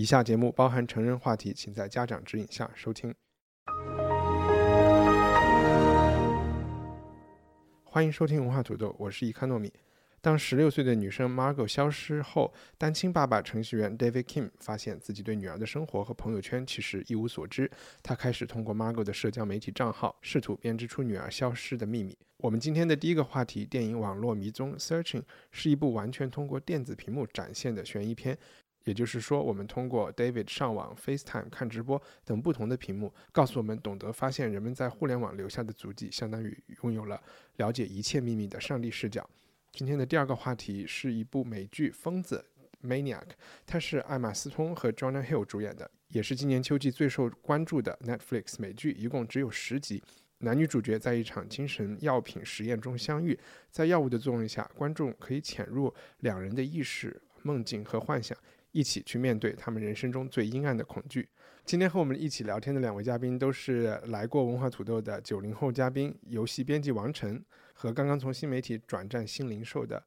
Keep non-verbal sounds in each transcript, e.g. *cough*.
以下节目包含成人话题，请在家长指引下收听。欢迎收听文化土豆，我是伊康糯米。当十六岁的女生 Margot 消失后，单亲爸爸程序员 David Kim 发现自己对女儿的生活和朋友圈其实一无所知。他开始通过 Margot 的社交媒体账号，试图编织出女儿消失的秘密。我们今天的第一个话题，电影《网络迷踪》（Searching） 是一部完全通过电子屏幕展现的悬疑片。也就是说，我们通过 David 上网、FaceTime 看直播等不同的屏幕，告诉我们懂得发现人们在互联网留下的足迹，相当于拥有了了解一切秘密的上帝视角。今天的第二个话题是一部美剧《疯子》（Maniac），它是艾玛斯通和 Jonah Hill 主演的，也是今年秋季最受关注的 Netflix 美剧，一共只有十集。男女主角在一场精神药品实验中相遇，在药物的作用下，观众可以潜入两人的意识、梦境和幻想。一起去面对他们人生中最阴暗的恐惧。今天和我们一起聊天的两位嘉宾都是来过文化土豆的九零后嘉宾，游戏编辑王晨和刚刚从新媒体转战新零售的。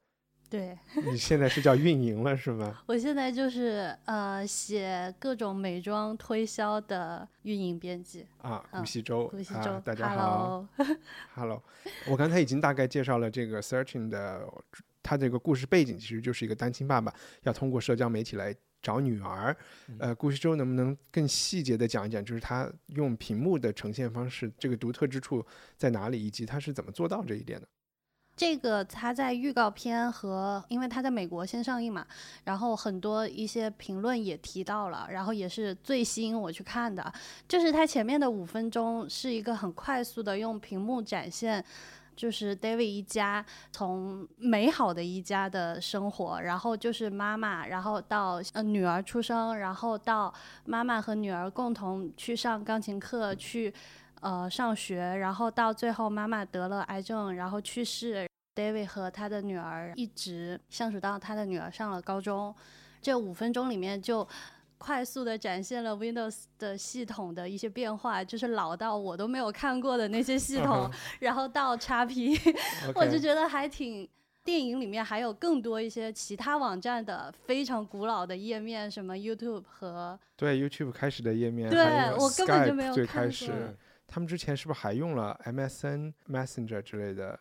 对，*laughs* 你现在是叫运营了是吗？我现在就是呃写各种美妆推销的运营编辑啊。顾西周，顾西周，大家好，Hello。我刚才已经大概介绍了这个 Searching 的。他这个故事背景其实就是一个单亲爸爸要通过社交媒体来找女儿。呃，故事周能不能更细节的讲一讲，就是他用屏幕的呈现方式，这个独特之处在哪里，以及他是怎么做到这一点的？这个他在预告片和，因为他在美国先上映嘛，然后很多一些评论也提到了，然后也是最吸引我去看的，就是他前面的五分钟是一个很快速的用屏幕展现。就是 David 一家从美好的一家的生活，然后就是妈妈，然后到呃女儿出生，然后到妈妈和女儿共同去上钢琴课，去呃上学，然后到最后妈妈得了癌症，然后去世。David 和他的女儿一直相处到他的女儿上了高中，这五分钟里面就。快速的展现了 Windows 的系统的一些变化，就是老到我都没有看过的那些系统，*laughs* 然后到 XP，*laughs* 我就觉得还挺。电影里面还有更多一些其他网站的非常古老的页面，什么 YouTube 和对 YouTube 开始的页面，对我根本就没有最开始，他们之前是不是还用了 MSN Messenger 之类的？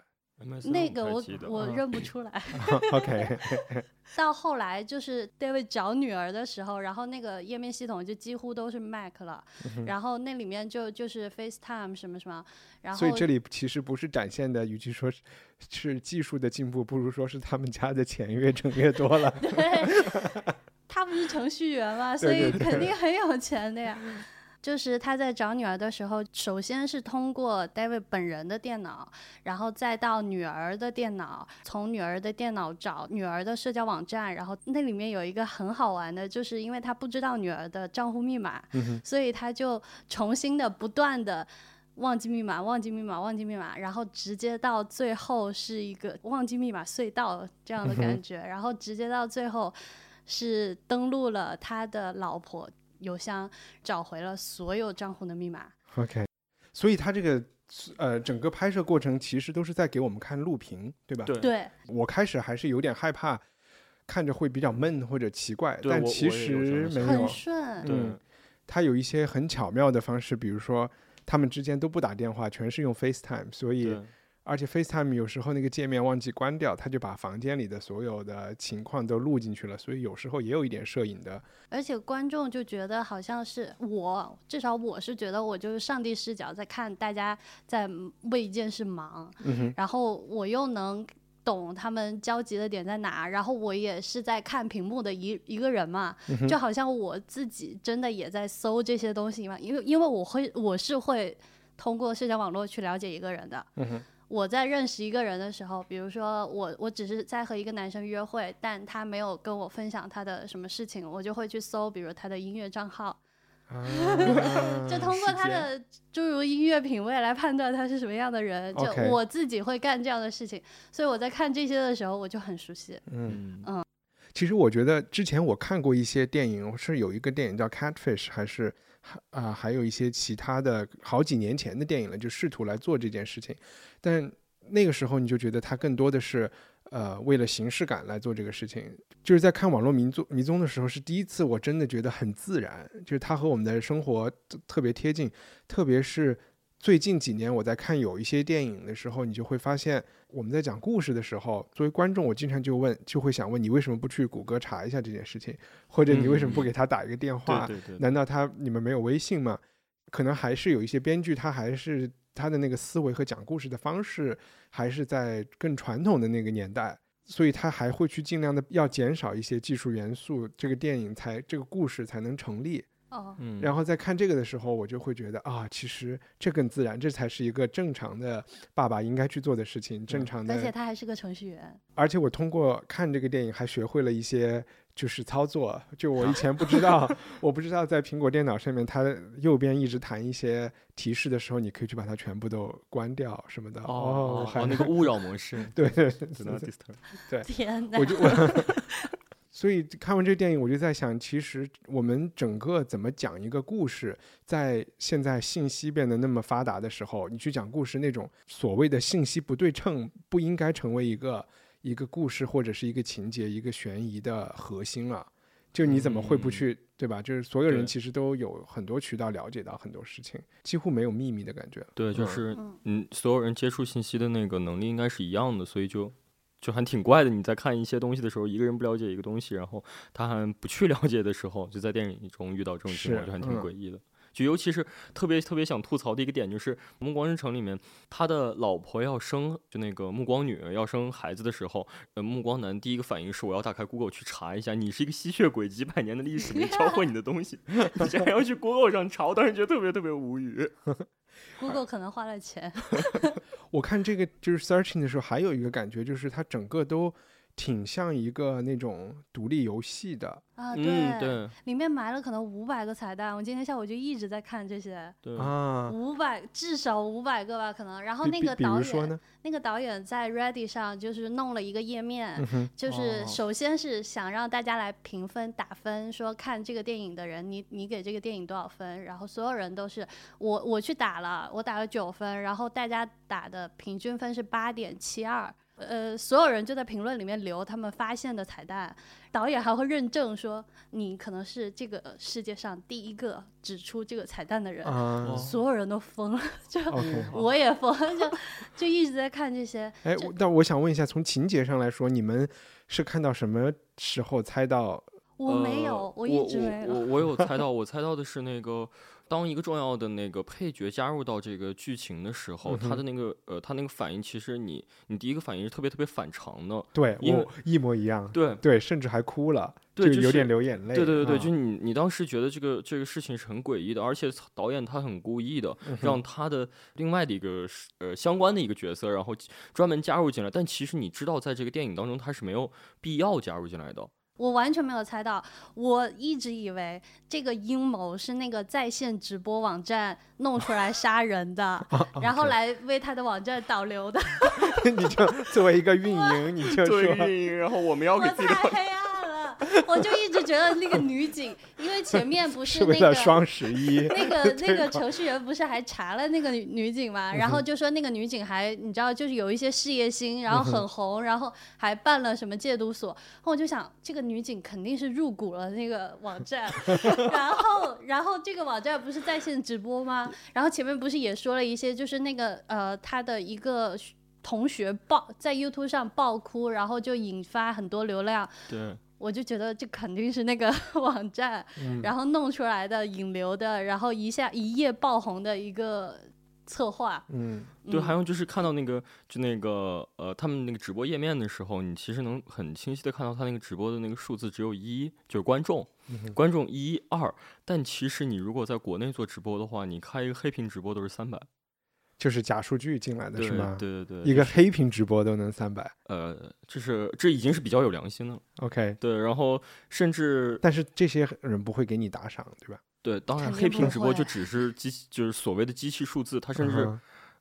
那个我我认不出来。*laughs* OK。*laughs* 到后来就是 David 找女儿的时候，然后那个页面系统就几乎都是 Mac 了，然后那里面就就是 FaceTime 什么什么。然后所以这里其实不是展现的，与其说是是技术的进步，不如说是他们家的钱越挣越多了。对，*laughs* 他不是程序员嘛，所以肯定很有钱的呀。就是他在找女儿的时候，首先是通过 David 本人的电脑，然后再到女儿的电脑，从女儿的电脑找女儿的社交网站，然后那里面有一个很好玩的，就是因为他不知道女儿的账户密码，所以他就重新的不断的忘记密码、忘记密码、忘记密码，然后直接到最后是一个忘记密码隧道这样的感觉，然后直接到最后是登录了他的老婆。邮箱找回了所有账户的密码。OK，所以他这个呃整个拍摄过程其实都是在给我们看录屏，对吧？对。我开始还是有点害怕，看着会比较闷或者奇怪，但其实没有。很顺。嗯，他有一些很巧妙的方式，比如说他们之间都不打电话，全是用 FaceTime，所以。而且 FaceTime 有时候那个界面忘记关掉，他就把房间里的所有的情况都录进去了，所以有时候也有一点摄影的。而且观众就觉得好像是我，至少我是觉得我就是上帝视角在看大家在为一件事忙，然后我又能懂他们焦急的点在哪，然后我也是在看屏幕的一一个人嘛，就好像我自己真的也在搜这些东西嘛，因为因为我会我是会通过社交网络去了解一个人的。我在认识一个人的时候，比如说我我只是在和一个男生约会，但他没有跟我分享他的什么事情，我就会去搜，比如他的音乐账号，*laughs* 啊就通过他的诸如音乐品味来判断他是什么样的人。就我自己会干这样的事情，所以我在看这些的时候，我就很熟悉。嗯。嗯其实我觉得之前我看过一些电影，是有一个电影叫《Catfish》，还是还啊、还有一些其他的好几年前的电影了，就试图来做这件事情，但那个时候你就觉得它更多的是呃为了形式感来做这个事情。就是在看《网络迷踪迷踪》的时候，是第一次我真的觉得很自然，就是它和我们的生活特特别贴近，特别是。最近几年，我在看有一些电影的时候，你就会发现，我们在讲故事的时候，作为观众，我经常就问，就会想问你为什么不去谷歌查一下这件事情，或者你为什么不给他打一个电话？对对对，难道他你们没有微信吗？可能还是有一些编剧，他还是他的那个思维和讲故事的方式，还是在更传统的那个年代，所以他还会去尽量的要减少一些技术元素，这个电影才这个故事才能成立。哦，嗯，然后在看这个的时候，我就会觉得啊，其实这更自然，这才是一个正常的爸爸应该去做的事情，正常的。而且他还是个程序员。而且我通过看这个电影，还学会了一些就是操作，就我以 *laughs* 前不知道，我不知道在苹果电脑上面，它右边一直弹一些提示的时候，你可以去把它全部都关掉什么的。哦还有，那个 *laughs* 勿扰模式对对对 disturb。天哪！我就我，*laughs* 所以看完这个电影，我就在想，其实我们整个怎么讲一个故事，在现在信息变得那么发达的时候，你去讲故事，那种所谓的信息不对称，不应该成为一个一个故事或者是一个情节、一个悬疑的核心了。就你怎么会不去，对吧？就是所有人其实都有很多渠道了解到很多事情，几乎没有秘密的感觉。对，就嗯是嗯嗯，所有人接触信息的那个能力应该是一样的，所以就就还挺怪的。你在看一些东西的时候，一个人不了解一个东西，然后他还不去 *laughs* 了解的时候，就在电影中遇到这种情况，就还挺嗯诡异的。就尤其是特别特别想吐槽的一个点，就是《暮光之城》里面，他的老婆要生，就那个暮光女要生孩子的时候，呃，暮光男第一个反应是我要打开 Google 去查一下，你是一个吸血鬼，几百年的历史没教会你的东西，*laughs* 你竟然要去 Google 上查，我当时觉得特别特别无语。*laughs* Google 可能花了钱。*laughs* 我看这个就是 searching 的时候，还有一个感觉就是它整个都挺像一个那种独立游戏的啊，嗯，对里面埋了可能五百个彩蛋，我今天下午就一直在看这些，对，啊。五百至少五百个吧，可能。然后那个导演，说呢，那个导演在 Ready 上就是弄了一个页面，嗯，就是哦首先是想让大家来评分打分，说看这个电影的人，你你给这个电影多少分？然后所有人都是我我去打了，我打了九分，然后大家打的平均分是八点七二。呃，所有人就在评论里面留他们发现的彩蛋，导演还会认证说你可能是这个世界上第一个指出这个彩蛋的人，啊所有人都疯了，*laughs* 就。我也疯，就就一直在看这些。哎，但我想问一下，从情节上来说，你们是看到什么时候猜到？我没呃有，我一直没有。我我有猜到，我猜到的是那个，当一个重要的那个配角加入到这个剧情的时候，嗯他的那个呃，他那个反应，其实你你第一个反应是特别特别反常的。对，我一模一样。对对，甚至还哭了，对，就有点流眼泪。对对对就你你当时觉得这个这个事情是很诡异的，而且导演他很故意的嗯让他的另外的一个呃相关的一个角色，然后专门加入进来，但其实你知道，在这个电影当中他是没有必要加入进来的。我完全没有猜到，我一直以为这个阴谋是那个在线直播网站弄出来杀人的，*laughs* 然后来为他的网站导流的。*laughs* 你就作为一个运营，*laughs* 你就说，运营，然后我们要我给自己的太黑暗了，我就一直觉得那个女警，因为前面不是那个双十一。那个 *laughs* 那个程序员不是还查了那个女女警嘛？然后就说那个女警还你知道就是有一些事业心，然后很红，然后还办了什么戒毒所。然后我就想，这个女警肯定是入股了那个网站，*laughs* 然后然后这个网站不是在线直播吗？然后前面不是也说了一些，就是那个呃她的一个。同学爆在 YouTube 上爆哭，然后就引发很多流量，对。我就觉得这肯定是那个 *laughs* 网站，嗯然后弄出来的引流的，然后一下一夜爆红的一个策划。嗯，对，嗯还有就是看到那个，就那个呃，他们那个直播页面的时候，你其实能很清晰的看到他那个直播的那个数字只有一，就是观众，嗯观众一二。但其实你如果在国内做直播的话，你开一个黑屏直播都是三百。就是假数据进来的是吗？对对对，一个黑屏直播都能三百呃，这是这已经是比较有良心的了。，OK。对，然后甚至但是这些人不会给你打赏，对吧？对，当然黑屏直播就只是机器，就是所谓的机器数字，它甚至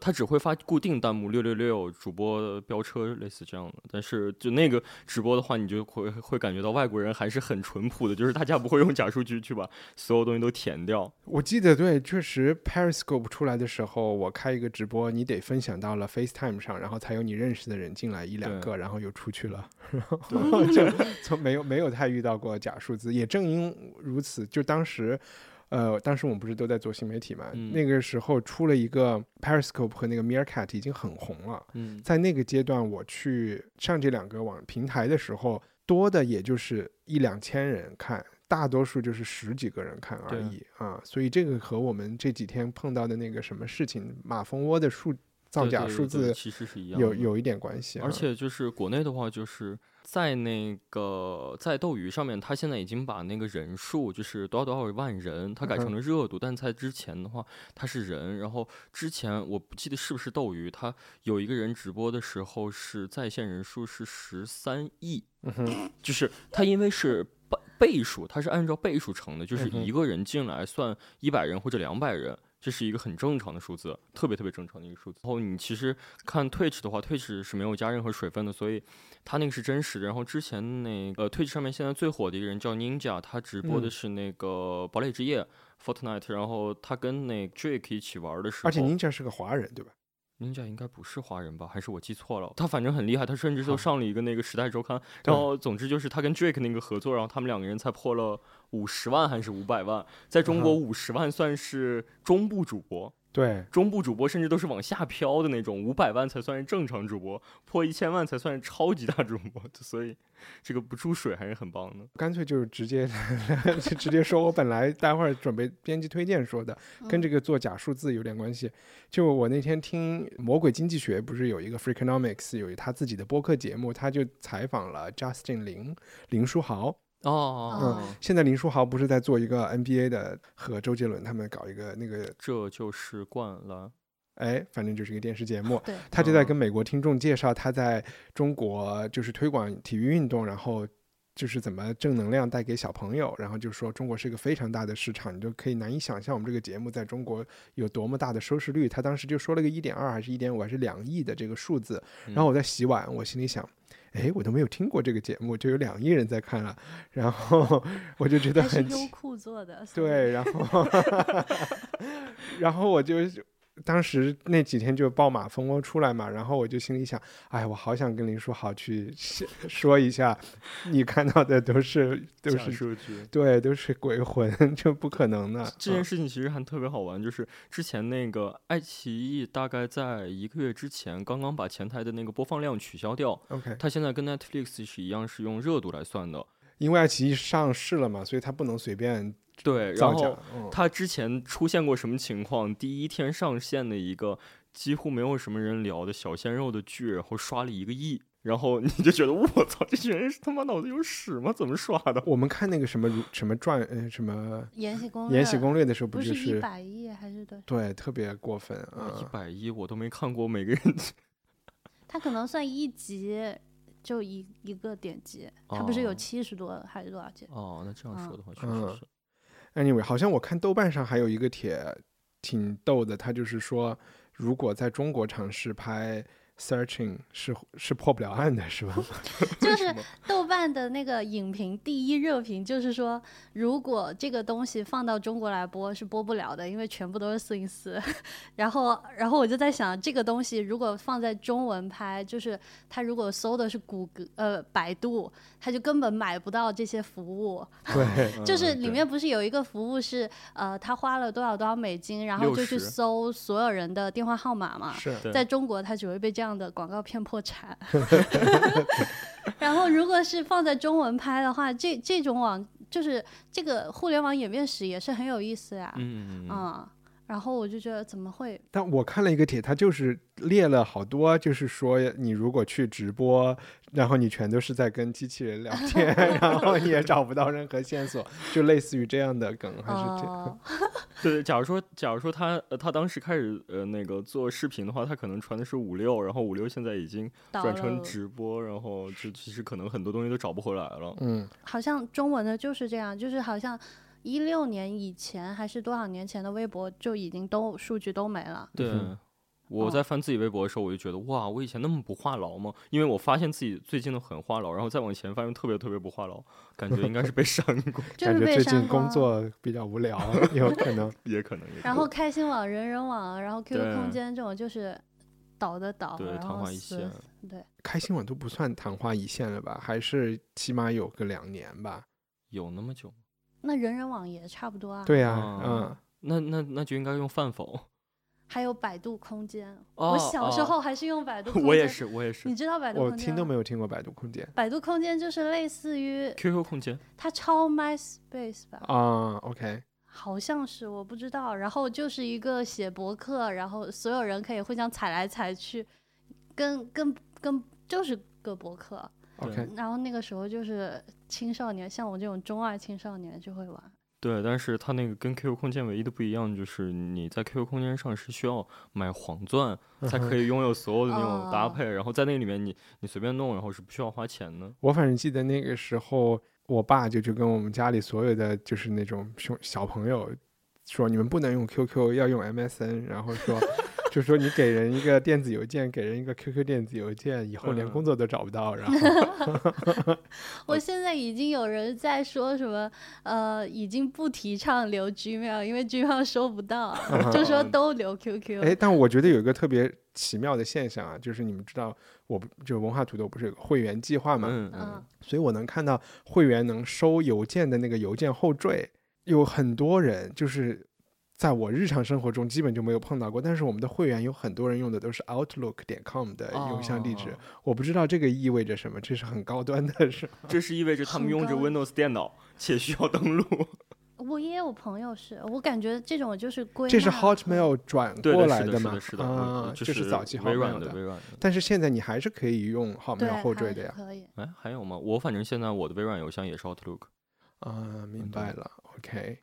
它只会发固定弹幕六六六主播飙车类似这样的。但是就那个直播的话，你就会会感觉到外国人还是很淳朴的，就是大家不会用假数据去把所有东西都填掉。我记得对，确实 Periscope 出来的时候，我开一个直播，你得分享到了 FaceTime 上，然后才有你认识的人进来一两个，然后又出去了，*laughs* 然后就从没有没有太遇到过假数字。也正因如此，就当时。呃，当时我们不是都在做新媒体嘛？嗯那个时候出了一个 Periscope 和那个 Meerkat 已经很红了。嗯，在那个阶段，我去上这两个网平台的时候，多的也就是一两千人看，大多数就是十几个人看而对已啊。所以这个和我们这几天碰到的那个什么事情，马蜂窝的数造假数字其实是一样的有有一点关系啊。而且就是国内的话，就是在那个在斗鱼上面，他现在已经把那个人数就是多少多少万人，他改成嗯了热度。但在之前的话，他是人。然后之前我不记得是不是斗鱼，他有一个人直播的时候是在线人数是十三亿，嗯哼，就是他因为是倍倍数，它是按照倍数乘的，就是一个人进来算一百人或者两百人。这是一个很正常的数字，特别特别正常的一个数字。然后你其实看 Twitch 的话，Twitch 是没有加任何水分的，所以它那个是真实的。然后之前那个 Twitch 上面现在最火的一个人叫 Ninja，他直播的嗯是那个堡垒之夜 Fortnite，然后他跟那 Drake 一起玩的时候，而且 Ninja 是个华人，对吧？Ninja 应该不是华人吧？还是我记错了？他反正很厉害，他甚至都上了一个那个《时代周刊》，对然后总之就是他跟 Drake 那个合作，然后他们两个人才破了五十万还是五百万，在中国嗯五十万算是中部主播，对，中部主播甚至都是往下飘的那种，五百万才算是正常主播，破一千万才算是超级大主播，*laughs* 所以这个不注水还是很棒的。干脆就是直接 *laughs* 就直接说，我本来待会儿准备编辑推荐说的，跟这个做假数字有点关系。就我那天听《魔鬼经济学》，不是有一个 Freakonomics 有他自己的播客节目，他就采访了 Justin 林林书豪。哦，嗯，现在林书豪不是在做一个 NBA 的，和周杰伦他们搞一个那个，这就是灌篮。哎，反正就是一个电视节目。对，他就在嗯跟美国听众介绍他在中国就是推广体育运动，然后就是怎么正能量带给小朋友，然后就说中国是一个非常大的市场，你就可以难以想象我们这个节目在中国有多么大的收视率。他当时就说了个一点二还是一点五还是两亿的这个数字，然后我在洗碗，我心里想。哎，我都没有听过这个节目，就有两亿人在看了，然后我就觉得很酷做的，对，然后 *laughs* 然后我就当时那几天就爆马蜂窝出来嘛，然后我就心里想，哎，我好想跟林书豪去说一下，你看到的都是都是数据。对，都是鬼魂，这不可能的。这件嗯事情其实还特别好玩，就是之前那个爱奇艺大概在一个月之前刚刚把前台的那个播放量取消掉，OK，它现在跟 Netflix 是一样，是用热度来算的。因为爱奇艺上市了嘛，所以它不能随便对，然后。嗯它之前出现过什么情况？第一天上线的一个几乎没有什么人聊的小鲜肉的剧，然后刷了一个亿，然后你就觉得我操，这群人是他妈脑子有屎吗？怎么刷的？我们看那个什么如什么传，呃，什么《延禧攻《略》延禧攻略》的时候，不就是是一百亿还是多少？对特别过分啊一？百亿我都没看过，每个人 *laughs* 他可能算一集就一一个点击，他不是有哦七十多还是多少集？哦，那这样说的话，确嗯实是。Anyway，好像我看豆瓣上还有一个帖挺逗的，他就是说，如果在中国尝试拍 Searching 是是破不了案的，是吧？*laughs* 就是豆瓣的那个影评第一热评，就是说，如果这个东西放到中国来播是播不了的，因为全部都是四零四。*laughs* 然后，然后我就在想，这个东西如果放在中文拍，就是他如果搜的是谷歌呃百度，他就根本买不到这些服务。对，*laughs* 就是里面不是有一个服务是呃，他花了多少多少美金，然后就去搜所有人的电话号码嘛。是对在中国，他只会被这样的广告骗破产。*laughs* 然后，如果是放在中文拍的话，这这种网就是这个互联网演变史也是很有意思呀。嗯嗯嗯嗯，嗯，然后我就觉得怎么会？但我看了一个帖，他就是列了好多，就是说你如果去直播，然后你全都是在跟机器人聊天，*laughs* 然后你也找不到任何线索，就类似于这样的梗，还是这样？哦，*laughs* 对，假如说，假如说他呃他当时开始呃那个做视频的话，他可能传的是五六，然后五六现在已经转成直播，然后就其实可能很多东西都找不回来了。嗯，好像中文的就是这样，就是好像一六年以前还是多少年前的微博就已经都数据都没了。对，嗯我哦在翻自己微博的时候，我就觉得哇，我以前那么不话痨吗？因为我发现自己最近都很话痨，然后再往前发现特别特别不话痨，感觉应该是被删过，*laughs* 就是被感觉最近删工作比较无聊，有可能。也可能也可能。然后开心网、人人网，然后 QQ 空间这种就是倒的倒，对昙然后死花一现对，开心网都不算昙花一现了吧？还是起码有个两年吧？有那么久吗？那人人网也差不多啊。对呀、啊嗯，那那那就应该用饭否。*laughs* 还有百度空间，哦我小时哦候还是用百度空间。我也。是，我也是你。知道百度我空间我听都没有听过百度空间百度空间就是类似于 QQ 空间，它超 MySpace 吧，啊。OK，好像是我不知道。然后就是一个写博客，然后所有人可以互相踩来踩去，跟跟跟就是个博客。OK，然后那个时候就是青少年，像我这种中二青少年就会玩。对，但是它那个跟 QQ 空间唯一的不一样就是你在 QQ 空间上是需要买黄钻才可以拥有所有的那种搭哦配，然后在那里面你你随便弄，然后是不需要花钱的。我反正记得那个时候，我爸就就跟我们家里所有的就是那种兄小朋友说，你们不能用 QQ，要用 MSN，然后说。*laughs* 就说你给人一个电子邮件，给人一个 QQ 电子邮件，以后连嗯工作都找不到。*laughs* 然后，*laughs* 我现在已经有人在说什么，呃，已经不提倡留 Gmail，因为 Gmail 收不到，就说都留 QQ。哎，但我觉得有一个特别奇妙的现象啊，就是你们知道，我不就文化土豆不是有个会员计划嘛？嗯嗯，所以我能看到会员能收邮件的那个邮件后缀，有很多人就是在我日常生活中基本就没有碰到过，但是我们的会员有很多人用的都是 Outlook 点 com 的邮箱地址，哦我不知道这个意味着什么，这是很高端的是吗？这是意味着他们用着 Windows 电脑且需要登录。我也有朋友是，我感觉这种就是归这是 Hotmail 转，过来嘛是的，？是的，啊，就就是早期微软 Hotmail 的，微软的。但是现在你还是可以用 Hotmail 后缀的呀。可以。哎，还有吗？我反正现在我的微软邮箱也是 Outlook。啊，明嗯白了，OK。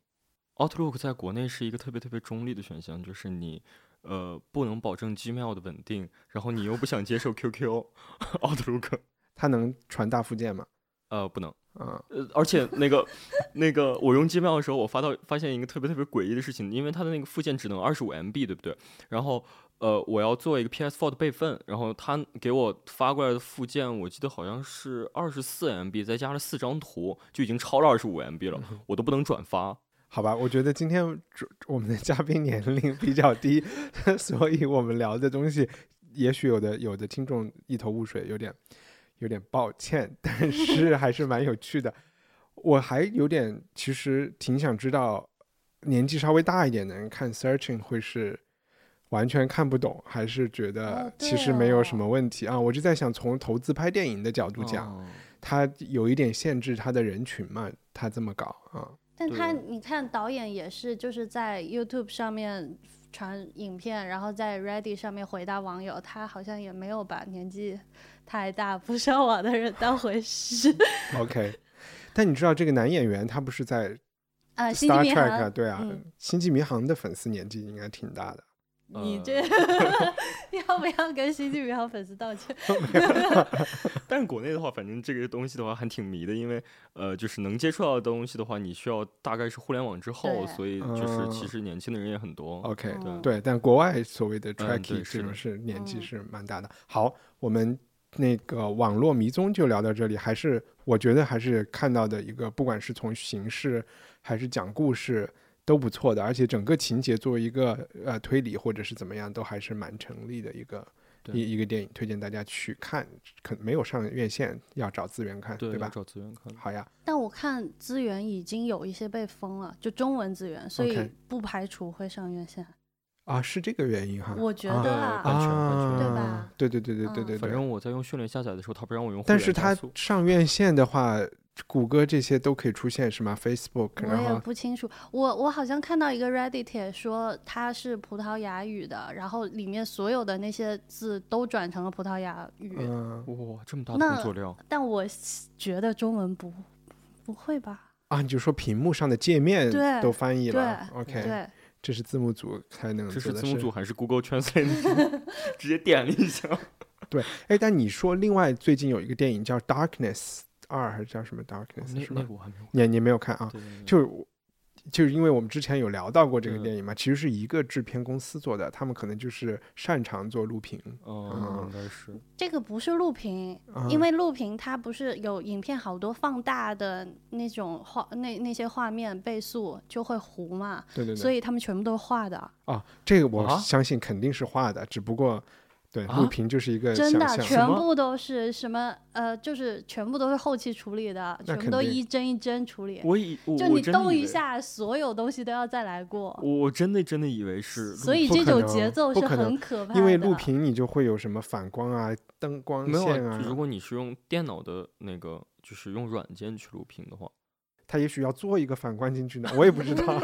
Outlook 在国内是一个特别特别中立的选项，就是你呃不能保证 Gmail 的稳定，然后你又不想接受 QQ，Outlook *laughs* 它能传大附件吗？呃不能。啊，呃，而且那个那个，我用 Gmail 的时候，我发到发现一个特别特别诡异的事情，因为它的那个附件只能二十五 MB，对不对？然后呃，我要做一个 PS4 的备份，然后他给我发过来的附件，我记得好像是二十四 MB，再加了四张图，就已经超了二十五 MB 了，我都不能转发。好吧，我觉得今天主我们的嘉宾年龄比较低，*laughs* 所以我们聊的东西，也许有的有的听众一头雾水，有点有点抱歉，但是 *laughs* 还是蛮有趣的。我还有点其实挺想知道，年纪稍微大一点的人看 searching 会是完全看不懂，还是觉得哦其实没有什哦么问题啊？我就在想，从投资拍电影的角度讲，哦它有一点限制他的人群嘛，他这么搞啊。但他你看导演也是就是在 YouTube 上面传影片，然后在 Ready 上面回答网友，他好像也没有把年纪太大不上网的人当回事。*laughs* OK，但你知道这个男演员他不是在啊，星际 Star 迷 Trek 对啊，嗯星际迷航的粉丝年纪应该挺大的。你这 *laughs* 要不要跟星际迷航粉丝道歉？*laughs* 但是国内的话，反正这个东西的话还挺迷的，因为呃，就是能接触到的东西的话，你需要大概是互联网之后，所以就是嗯其实年轻的人也很多。OK，、嗯对，但国外所谓的嗯 Trekkie、对是的这种是年纪嗯是蛮大的。好，我们那个网络迷踪就聊到这里，还是我觉得还是看到的一个，不管是从形式还是讲故事。都不错的，而且整个情节作为一个呃推理或者是怎么样，都还是蛮成立的一个对一一个电影，推荐大家去看。可没有上院线，要找资源看，对，要吧？找资源看。好呀，但我看资源已经有一些被封了，就中文资源，所以不排除会上院线。啊，是这个原因哈。我觉啊得啊，版权版权对吧对对对对对嗯对对。反正我在用迅雷下载的时候，他不让我用但是它员加速。上院线的话，谷歌这些都可以出现是吗？Facebook，我也然后不清楚，我我好像看到一个 Reddit 帖说它是葡萄牙语的，然后里面所有的那些字都转成了葡萄牙语，嗯哇，这么大的工作量，但我觉得中文不不会吧？啊，你就说屏幕上的界面都翻译对了，OK，对，这是字幕组才能这做的事是字幕组。还是 Google Translate？*laughs* 直接点了一下。对哎，但你说另外最近有一个电影叫《Darkness》二还是叫什么 Darkness 那是吧？你你没有看啊？对对对。就是我就是因为我们之前有聊到过这个嗯。电影嘛，其实是一个制片公司做的，他们可能就是擅长做录屏，哦，嗯应该是。这个不是录屏，啊。因为录屏它不是有影片好多放大的那种画，那那些画面倍速就会糊嘛，对对对，所以他们全部都是画的，啊，这个我啊？相信肯定是画的，只不过对啊录屏就是一个真的。全部都是什么呃，就是全部都是后期处理的，全部都一帧一帧处理。我以我就你动一下，所有东西都要再来过，我我真的真的以为是，所以这种节奏是很可怕的。因为录屏你就会有什么反光啊、灯光没有线啊。如啊，果你是用电脑的那个，就是用软件去录屏的话，它也许要做一个反光进去呢，我也不知道。*laughs*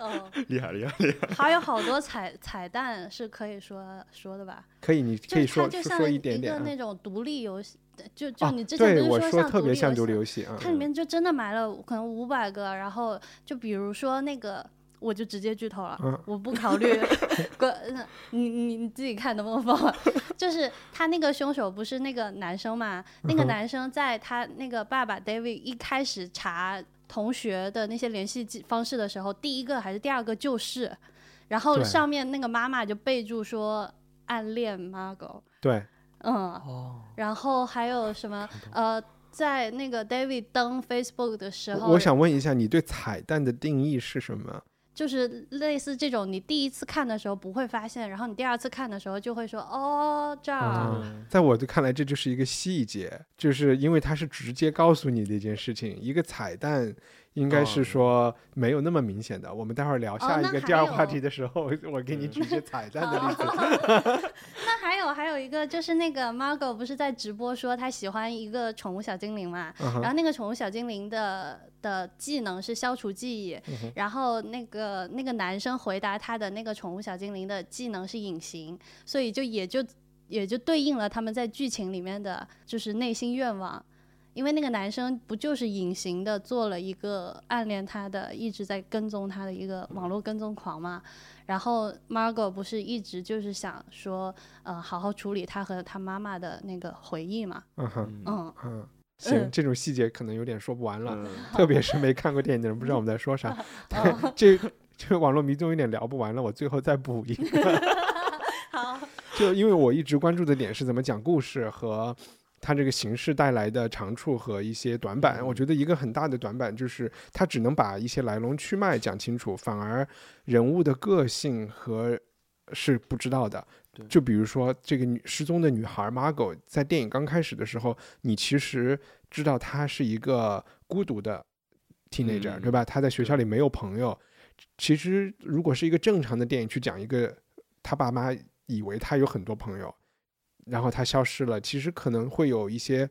嗯，*laughs* 厉害厉害厉害。还有好多彩彩蛋是可以说说的吧？可以，你就可以说说它就像说一点点啊。个那种独立游戏，就就啊你之前对我不是像特别像独独立游立游戏啊，它里面就真的埋了可能五百个，然后就比如说那个，我就直接剧透了，嗯 *laughs* 我不考虑 *laughs* 关，你你你自己看能不能放完。就是他那个凶手不是那个男生嘛？那个男生在他那个爸爸 David 一开始查同学的那些联系记方式的时候，第一个还是第二个就是，然后上面那个妈妈就备注说暗恋 Margot，对，嗯，哦，然后还有什么呃，在那个 David 登 Facebook 的时候，我我想问一下，你对彩蛋的定义是什么？就是类似这种，你第一次看的时候不会发现，然后你第二次看的时候就会说哦这儿，啊嗯在我的看来，这就是一个细节，就是因为它是直接告诉你的一件事情。一个彩蛋应该是哦说没有那么明显的。我们待会儿聊下一个第二话题的时候，*laughs* 我给你举一些彩蛋的例子。那还有还有一个就是那个 Margot 不是在直播说他喜欢一个宠物小精灵嘛，然后那个宠物小精灵的的技能是消除记忆，嗯然后那个那个男生回答他的那个宠物小精灵的技能是隐形，所以就也就也就对应了他们在剧情里面的就是内心愿望。因为那个男生不就是隐形的做了一个暗恋他的，一直在跟踪他的一个网络跟踪狂嘛，然后 Margot 不是一直就是想说，呃，好好处理他和他妈妈的那个回忆嘛，嗯哼，嗯，嗯，行，嗯这种细节可能有点说不完了，嗯特别是没看过电影的人不知道我们在说啥。哦 *laughs* 这 *laughs* 这网络迷踪有点聊不完了，我最后再补一个。*laughs* 好，就因为我一直关注的点是怎么讲故事和它这个形式带来的长处和一些短板。我觉得一个很大的短板就是它只能把一些来龙去脉讲清楚，反而人物的个性和是不知道的。就比如说这个女失踪的女孩 Margot，在电影刚开始的时候，你其实知道她是一个孤独的 teenager，、嗯对吧？她在学校里没有朋友。其实如果是一个正常的电影去讲一个她爸妈以为她有很多朋友，然后他消失了，其实可能会有一些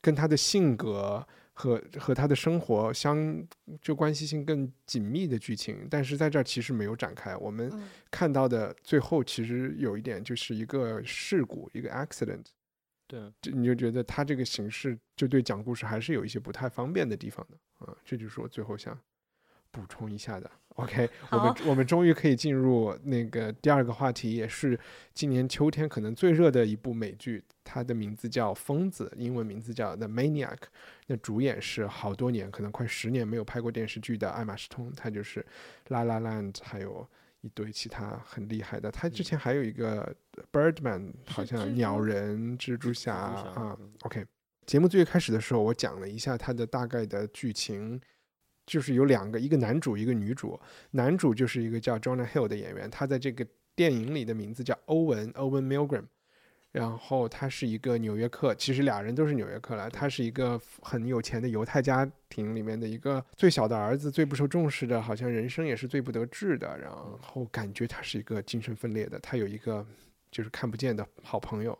跟他的性格和和他的生活相就关系性更紧密的剧情，但是在这儿其实没有展开。我们嗯看到的最后其实有一点就是一个事故，一个 accident，对，这你就觉得他这个形式就对讲故事还是有一些不太方便的地方的啊，这就是我最后想补充一下的。OK，*laughs* 我们我们终于可以进入那个第二个话题，也是今年秋天可能最热的一部美剧，它的名字叫《疯子》，英文名字叫《The Maniac》。那主演是好多年，可能快十年没有拍过电视剧的艾玛·仕通，他就是《La La Land》，还有一堆其他很厉害的。他之前还有一个《Birdman》，好像鸟人、蜘蛛侠蜘蛛侠啊嗯。OK，节目最开始的时候，我讲了一下它的大概的剧情，就是有两个，一个男主，一个女主。男主就是一个叫 Jonah Hill 的演员，他在这个电影里的名字叫欧文 （Owen Milgram）。然后他是一个纽约客，其实俩人都是纽约客了。他是一个很有钱的犹太家庭里面的一个最小的儿子，最不受重视的，好像人生也是最不得志的。然后感觉他是一个精神分裂的，他有一个就是看不见的好朋友，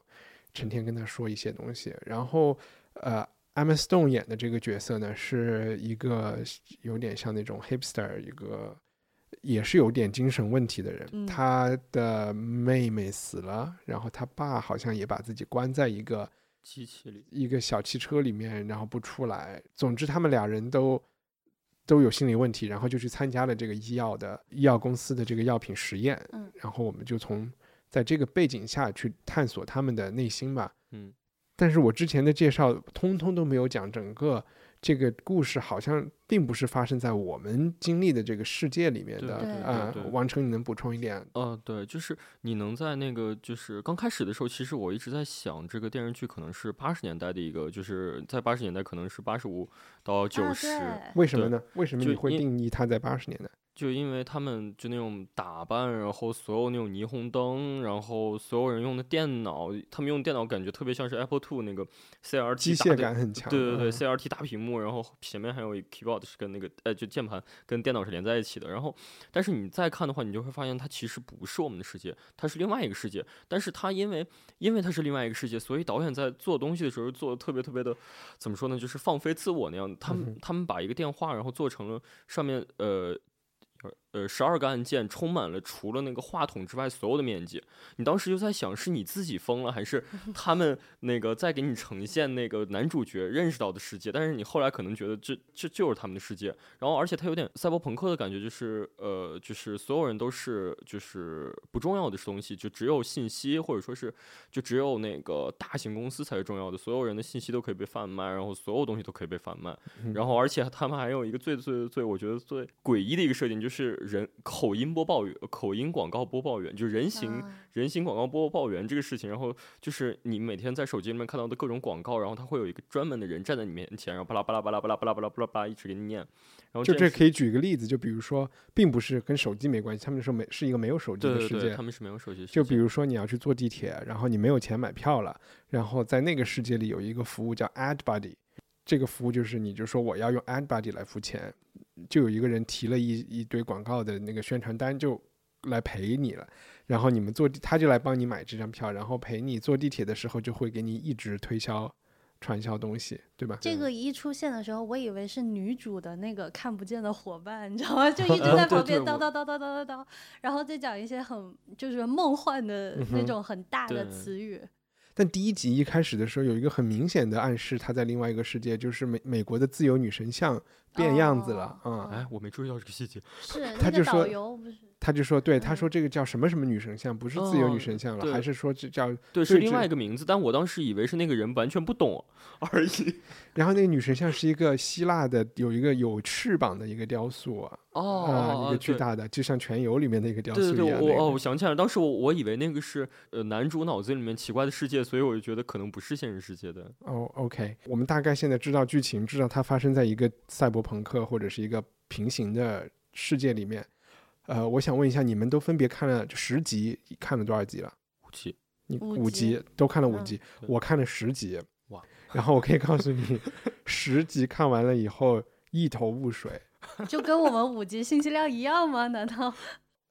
成天跟他说一些东西。然后呃，Emma Stone 演的这个角色呢，是一个有点像那种 hipster，一个也是有点精神问题的人。嗯他的妹妹死了，然后他爸好像也把自己关在一个机器里，一个小汽车里面，然后不出来。总之，他们俩人都都有心理问题，然后就去参加了这个医药的医药公司的这个药品实验。嗯然后我们就从在这个背景下去探索他们的内心吧。嗯，但是我之前的介绍通通都没有讲整个这个故事，好像并不是发生在我们经历的这个世界里面的。啊王成，你能补充一点？呃，对，就是你能在那个就是刚开始的时候，其实我一直在想，这个电视剧可能是八十年代的一个，就是在八十年代可能是八十五到九啊十、为什么呢？为什么你会定义它在八十年代？就因为他们就那种打扮，然后所有那种霓虹灯，然后所有人用的电脑，他们用电脑感觉特别像是 Apple Two 那个 CRT 机械大的感很强。对对对嗯，CRT 大屏幕，然后前面还有一个 keyboard 是跟那个呃，就键盘跟电脑是连在一起的。然后，但是你再看的话，你就会发现它其实不是我们的世界，它是另外一个世界。但是它因为因为它是另外一个世界，所以导演在做东西的时候做的特别特别的，怎么说呢？就是放飞自我那样。他们、他们把一个电话，然后做成了上面呃。Or 呃，十二个按键充满了除了那个话筒之外所有的面积。你当时就在想，是你自己疯了，还是 *laughs* 他们那个在给你呈现那个男主角认识到的世界？但是你后来可能觉得这这就是他们的世界。然后，而且它有点赛博朋克的感觉，就是呃，就是所有人都是就是不重要的东西，就只有信息或者说是就只有那个大型公司才是重要的，所有人的信息都可以被贩卖，然后所有东西都可以被贩卖。然后，而且他们还有一个最最最，我觉得最诡异的一个设定，就是人口音播报员、口音广告播报员，就人形、啊人形广告播报员这个事情。然后就是你每天在手机里面看到的各种广告，然后他会有一个专门的人站在你面前，然后巴拉巴拉巴拉巴拉巴拉巴拉巴拉巴拉一直给你念。然后就这可以举个例子，就比如说，并不是跟手机没关系，他们说没是一个没有手机对对对，的世界他。们是没有手机世界。就比如说你要去坐地铁，然后你没有钱买票了，然后在那个世界里有一个服务叫 Ad Buddy，这个服务就是你就说我要用 Ad Buddy 来付钱，就有一个人提了一一堆广告的那个宣传单就来陪你了，然后你们坐地他就来帮你买这张票，然后陪你坐地铁的时候就会给你一直推销传销东西，对吧？这个一出现的时候，我以为是女主的那个看不见的伙伴，你知道吗？就 *laughs* 一直在旁边叨叨叨叨叨叨叨，然后再讲一些很就是梦幻的那种很大的词语。但第一集一开始的时候有一个很明显的暗示，他在另外一个世界，就是美美国的自由女神像变样子了啊、哎，我没注意到这个细节。是那个导他就说游不是他就说，对，他嗯说这个叫什么什么女神像，不是自由女哦神像了，对还是说这叫？对，是另外一个名字，但我当时以为是那个人完全不懂而已。*laughs* 然后那个女神像是一个希腊的，有一个有翅膀的一个雕塑啊，哦啊，哦一个巨大的，就像《全游》里面那个雕塑对对对，一样。我哦，那个我想起来了，当时我我以为那个是呃男主脑子里面奇怪的世界，所以我就觉得可能不是现实世界的。哦，OK，我们大概现在知道剧情，知道它发生在一个赛博朋克或者是一个平行的世界里面。呃，我想问一下，你们都分别看了十集，看了多少集了？五集你五五集集都看了五嗯集，对我看了十集。哇！*laughs* 然后我可以告诉你，*laughs* 十集看完了以后一头雾水，*laughs* 就跟我们五集信息量一样吗？难道？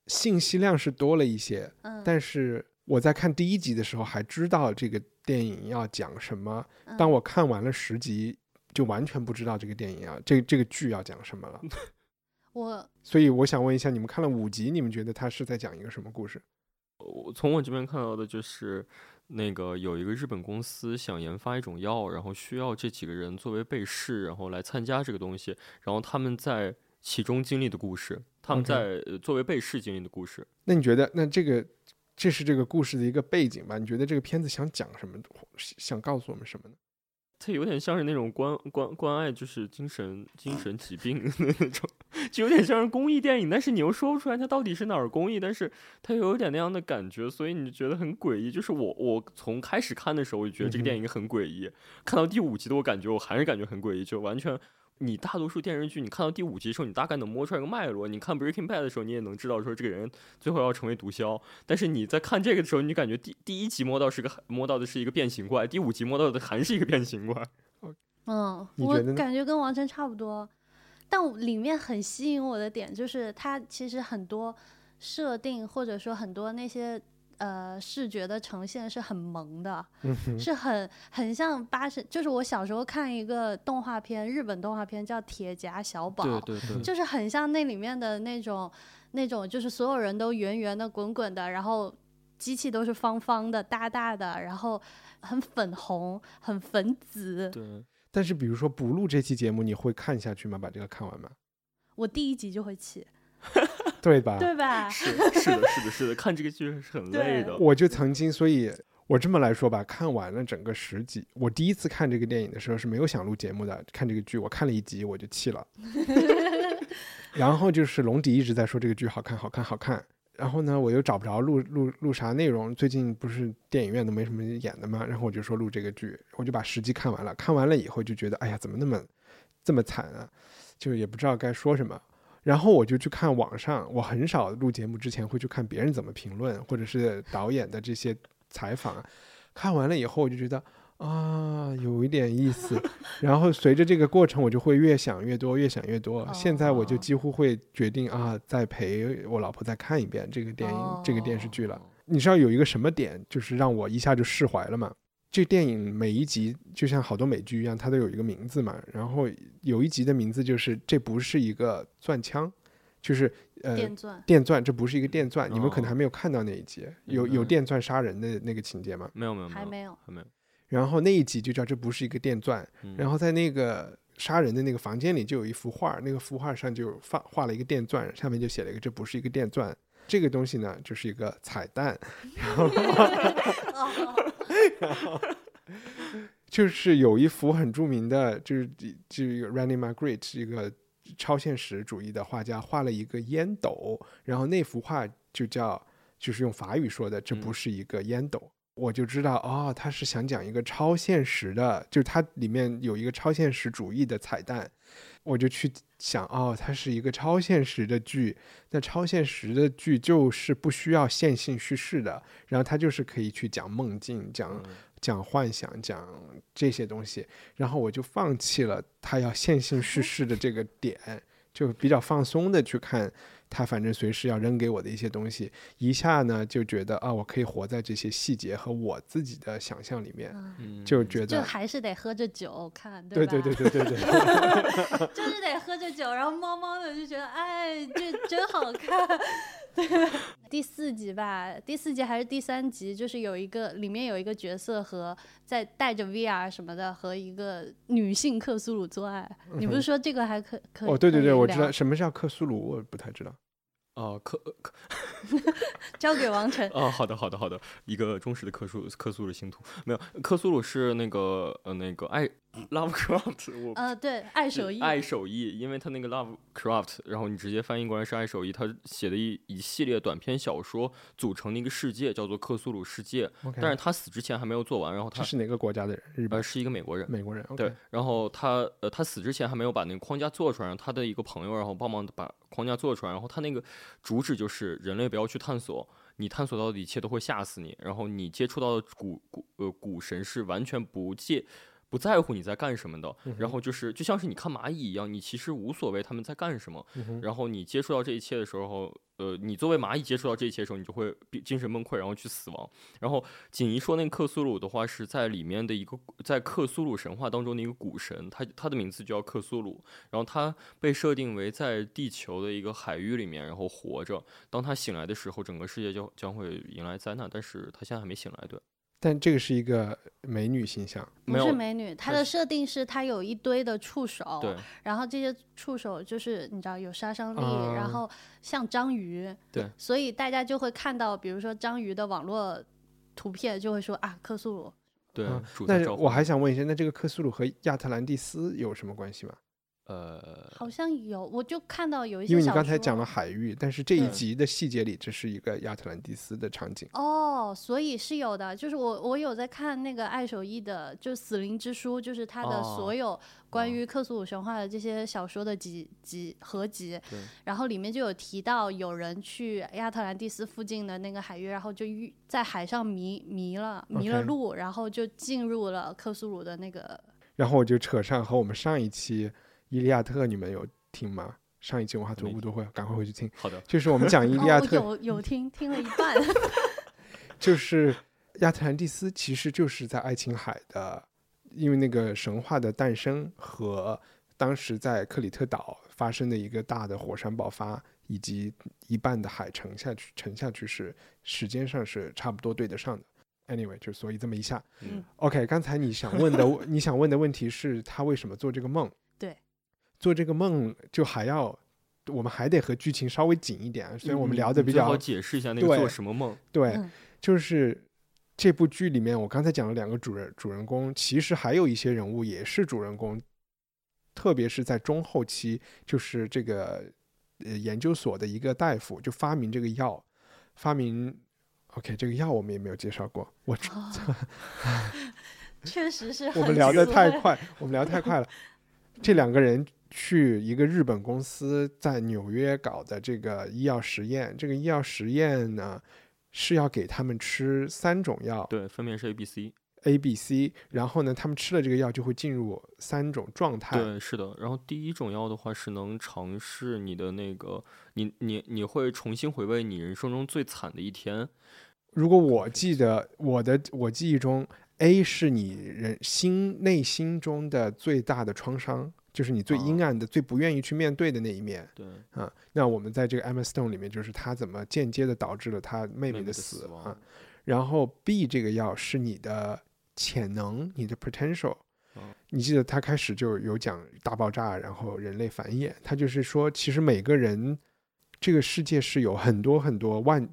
信息量是多了一些，嗯，但是我在看第一集的时候还知道这个电影要讲什么，嗯当我看完了十集，就完全不知道这个电影啊这这个剧要讲什么了。我所以我想问一下，你们看了五集，你们觉得他是在讲一个什么故事？我从我这边看到的就是，那个有一个日本公司想研发一种药，然后需要这几个人作为被试，然后来参加这个东西，然后他们在其中经历的故事，他们在呃作为被试经历的故事。那你觉得，那这个这是这个故事的一个背景吧？你觉得这个片子想讲什么？想告诉我们什么呢？它有点像是那种关关关爱，就是精神精神疾病的那种，就有点像是公益电影，但是你又说不出来它到底是哪儿公益，但是它又有点那样的感觉，所以你就觉得很诡异。就是我我从开始看的时候，我就觉得这个电影很诡异，看到第五集的我感觉我还是感觉很诡异，就完全。你大多数电视剧，你看到第五集的时候，你大概能摸出来个脉络。你看《Breaking Bad》的时候，你也能知道说这个人最后要成为毒枭。但是你在看这个的时候，你感觉第第一集摸到是个摸到的是一个变形怪，第五集摸到的还是一个变形怪。*laughs* 嗯，我感觉跟王晨差不多，但里面很吸引我的点就是它其实很多设定或者说很多那些呃视觉的呈现是很萌的，嗯，是很很像八十，就是我小时候看一个动画片，日本动画片叫《铁甲小宝》，对对对，就是很像那里面的那种那种，就是所有人都圆圆的、滚滚的，然后机器都是方方的、大大的，然后很粉红、很粉紫。对，但是比如说不录这期节目，你会看下去吗？把这个看完吗？我第一集就会气，*laughs* 对吧？对吧？是是的，是的，是的，看这个剧是很累的。我就曾经，所以我这么来说吧，看完了整个十集。我第一次看这个电影的时候是没有想录节目的，看这个剧，我看了一集我就气了。*laughs* 然后就是龙迪一直在说这个剧好看，好看，好看。然后呢，我又找不着录录录啥内容，最近不是电影院都没什么演的嘛，然后我就说录这个剧，我就把十集看完了。看完了以后就觉得，哎呀，怎么那么这么惨啊？就也不知道该说什么。然后我就去看网上，我很少录节目之前会去看别人怎么评论，或者是导演的这些采访。看完了以后，我就觉得啊，有一点意思。然后随着这个过程，我就会越想越多，越想越多。现在我就哦几乎会决定啊，再陪我老婆再看一遍这个电影、这个电视剧了。你知道有一个什么点，就是让我一下就释怀了吗？这电影每一集就像好多美剧一样，它都有一个名字嘛。然后有一集的名字就是这不是一个钻枪，就是呃电钻，电钻，这不是一个电钻。你们可能哦还没有看到那一集，有有嗯电钻杀人的那个情节吗？没有没有还没有。还没有。然后那一集就叫这不是一个电钻。嗯然后在那个杀人的那个房间里就有一幅画，那个幅画上就画画了一个电钻，上面就写了一个这不是一个电钻。这个东西呢，就是一个彩蛋，*laughs* *laughs* 就是有一幅很著名的，就是这个 Randy Magritte 一个超现实主义的画家画了一个烟斗，然后那幅画就叫，就是用法语说的，这不嗯。是一个烟斗。我就知道哦，他是想讲一个超现实的，就是它里面有一个超现实主义的彩蛋，我就去想哦，它是一个超现实的剧，那超现实的剧就是不需要线性叙事的，然后它就是可以去讲梦境，讲嗯。讲幻想，讲这些东西，然后我就放弃了它要线性叙事的这个点，就比较放松的去看他，反正随时要扔给我的一些东西，一下呢就觉得啊，我可以活在这些细节和我自己的想象里面，嗯嗯就就觉得就。还是得喝着酒看，对吧？对对对对对，*laughs* *laughs* 就是得喝着酒，然后猫猫的就觉得，哎，这真好看。对，*laughs* 第四集吧，第四集还是第三集，就是有一个里面有一个角色和在带着 VR 什么的和一个女性克苏鲁做爱。你不是说这个还可可以？哦，对对对，我知道什么叫克苏鲁，我不太知道。哦，克克 *laughs* 交给王晨。哦，好的好的好的，一个忠实的克苏克苏鲁星图，没有克苏鲁是那个呃那个爱 *laughs* Lovecraft，我呃，对，爱手艺。爱手艺，因为他那个 Lovecraft，然后你直接翻译过来是爱手艺，他写的一一系列短篇小说组成的一个世界，叫做克苏鲁世界。OK，但是他死之前还没有做完，然后他是哪个国家的人？日本呃、、是一个美国人。美国人。对然后他呃，他死之前还没有把那个框架做出来，然后他的一个朋友然后帮忙把框架做出来，然后他那个主旨就是人类不要去探索，你探索到的一切都会吓死你，然后你接触到的古古呃古神是完全不介不在乎你在干什么的，然后就是就像是你看蚂蚁一样，你其实无所谓他们在干什么，嗯然后你接触到这一切的时候，呃，你作为蚂蚁接触到这一切的时候，你就会精神崩溃，然后去死亡。然后锦怡说那个克苏鲁的话是在里面的一个在克苏鲁神话当中的一个古神，他他的名字就叫克苏鲁，然后他被设定为在地球的一个海域里面，然后活着。当他醒来的时候，整个世界将将会迎来灾难，但是他现在还没醒来，对，但这个是一个美女形象。不是美女，她她的设定是她有一堆的触手，对然后这些触手就是你知道有杀伤力，啊然后像章鱼，对，所以大家就会看到，比如说章鱼的网络图片，就会说啊，克苏鲁。对嗯，主在召但是我还想问一下，那这个克苏鲁和亚特兰蒂斯有什么关系吗？呃，好像有，我就看到有一些因为你刚才讲了海域，但是这一集的细节里，这是一个亚特兰蒂斯的场景。哦，所以是有的，就是我我有在看那个爱手艺的，就《死灵之书》，就是他的哦所有关哦于克苏鲁神话的这些小说的集集合集，对，然后里面就有提到有人去亚特兰蒂斯附近的那个海域，然后就遇在海上迷迷了迷了路，然后就进入了克苏鲁的那个。然后我就扯上和我们上一期《伊利亚特》，你们有听吗？上一期文化读没不读会，赶快回去听。好的，就是我们讲伊利亚哦，特，有有听听了一半，*laughs* 就是亚特兰蒂斯其实就是在爱琴海的，因为那个神话的诞生和当时在克里特岛发生的一个大的火山爆发，以及一半的海沉下去，沉下去是时间上是差不多对得上的。Anyway，就所以这么一下嗯，OK。刚才你想问的，*laughs* 你想问的问题是他为什么做这个梦？对，做这个梦就还要，我们还得和剧情稍微紧一点。所以我们聊的比较好解释一下那个对做什么梦。对，嗯就是这部剧里面，我刚才讲了两个主人主人公，其实还有一些人物也是主人公，特别是在中后期，就是这个呃研究所的一个大夫就发明这个药，发明 OK 这个药我们也没有介绍过，我哦 *laughs* 确实是 *laughs* 我们聊的，太快，我们聊太快了。这两个人去一个日本公司在纽约搞的这个医药实验，这个医药实验呢是要给他们吃三种药对，分别是 A、B、C。A、B、C，然后呢，他们吃了这个药就会进入三种状态。对，是的。然后第一种药的话是能尝试你的那个，你你你会重新回味你人生中最惨的一天。如果我记得我的我记忆中，A 是你人心内心中的最大的创伤，就是你最阴哦暗的、最不愿意去面对的那一面。对，啊，那我们在这个 Emma Stone 里面，就是他怎么间接的导致了他妹妹妹的的死啊。然后 B 这个药是你的潜能，你的 potential 嗯。你记得他开始就有讲大爆炸，然后人类繁衍，他就是说，其实每个人这个世界是有很多很多万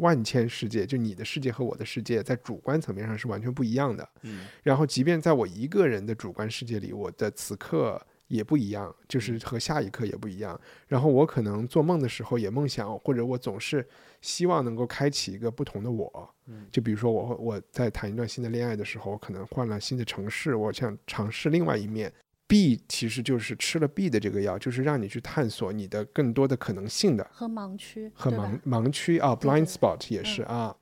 万千世界，就你的世界和我的世界在主观层面上是完全不一样的。嗯，然后，即便在我一个人的主观世界里，我的此刻也不一样，就是和下一刻也不一样。然后，我可能做梦的时候也梦想，或者我总是希望能够开启一个不同的我。嗯就比如说我我在谈一段新的恋爱的时候，我可能换了新的城市，我想尝试另外一面。B 其实就是吃了 B 的这个药，就是让你去探索你的更多的可能性的。和盲区，和盲盲区啊，blind spot 也是啊。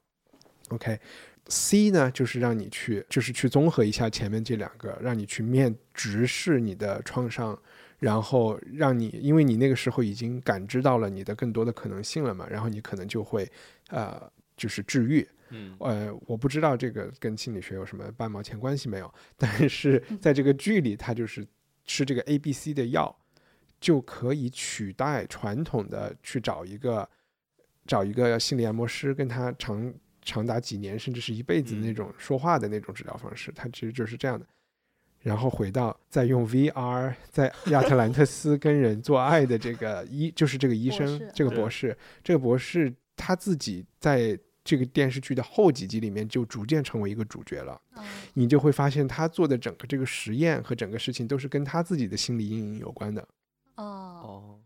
OK，C 呢就是让你去，就是去综合一下前面这两个，让你去面直视你的创伤，然后让你，因为你那个时候已经感知到了你的更多的可能性了嘛，然后你可能就会呃，就是治愈。嗯，呃，我不知道这个跟心理学有什么半毛钱关系没有，*laughs* 但是在这个剧里，他就是吃这个 A、B、C 的药，就可以取代传统的去找一个找一个心理按摩师，跟他长长达几年甚至是一辈子那嗯。种说话的那种治疗方式，他其实就是这样的。然后回到再用 VR 在亚特兰特斯跟人做爱的这个医，就是这个医生，这个博士，这个博士他自己在这个电视剧的后几集里面就逐渐成为一个主角了。嗯你就会发现他做的整个这个实验和整个事情都是跟他自己的心理阴影有关的。哦，哦，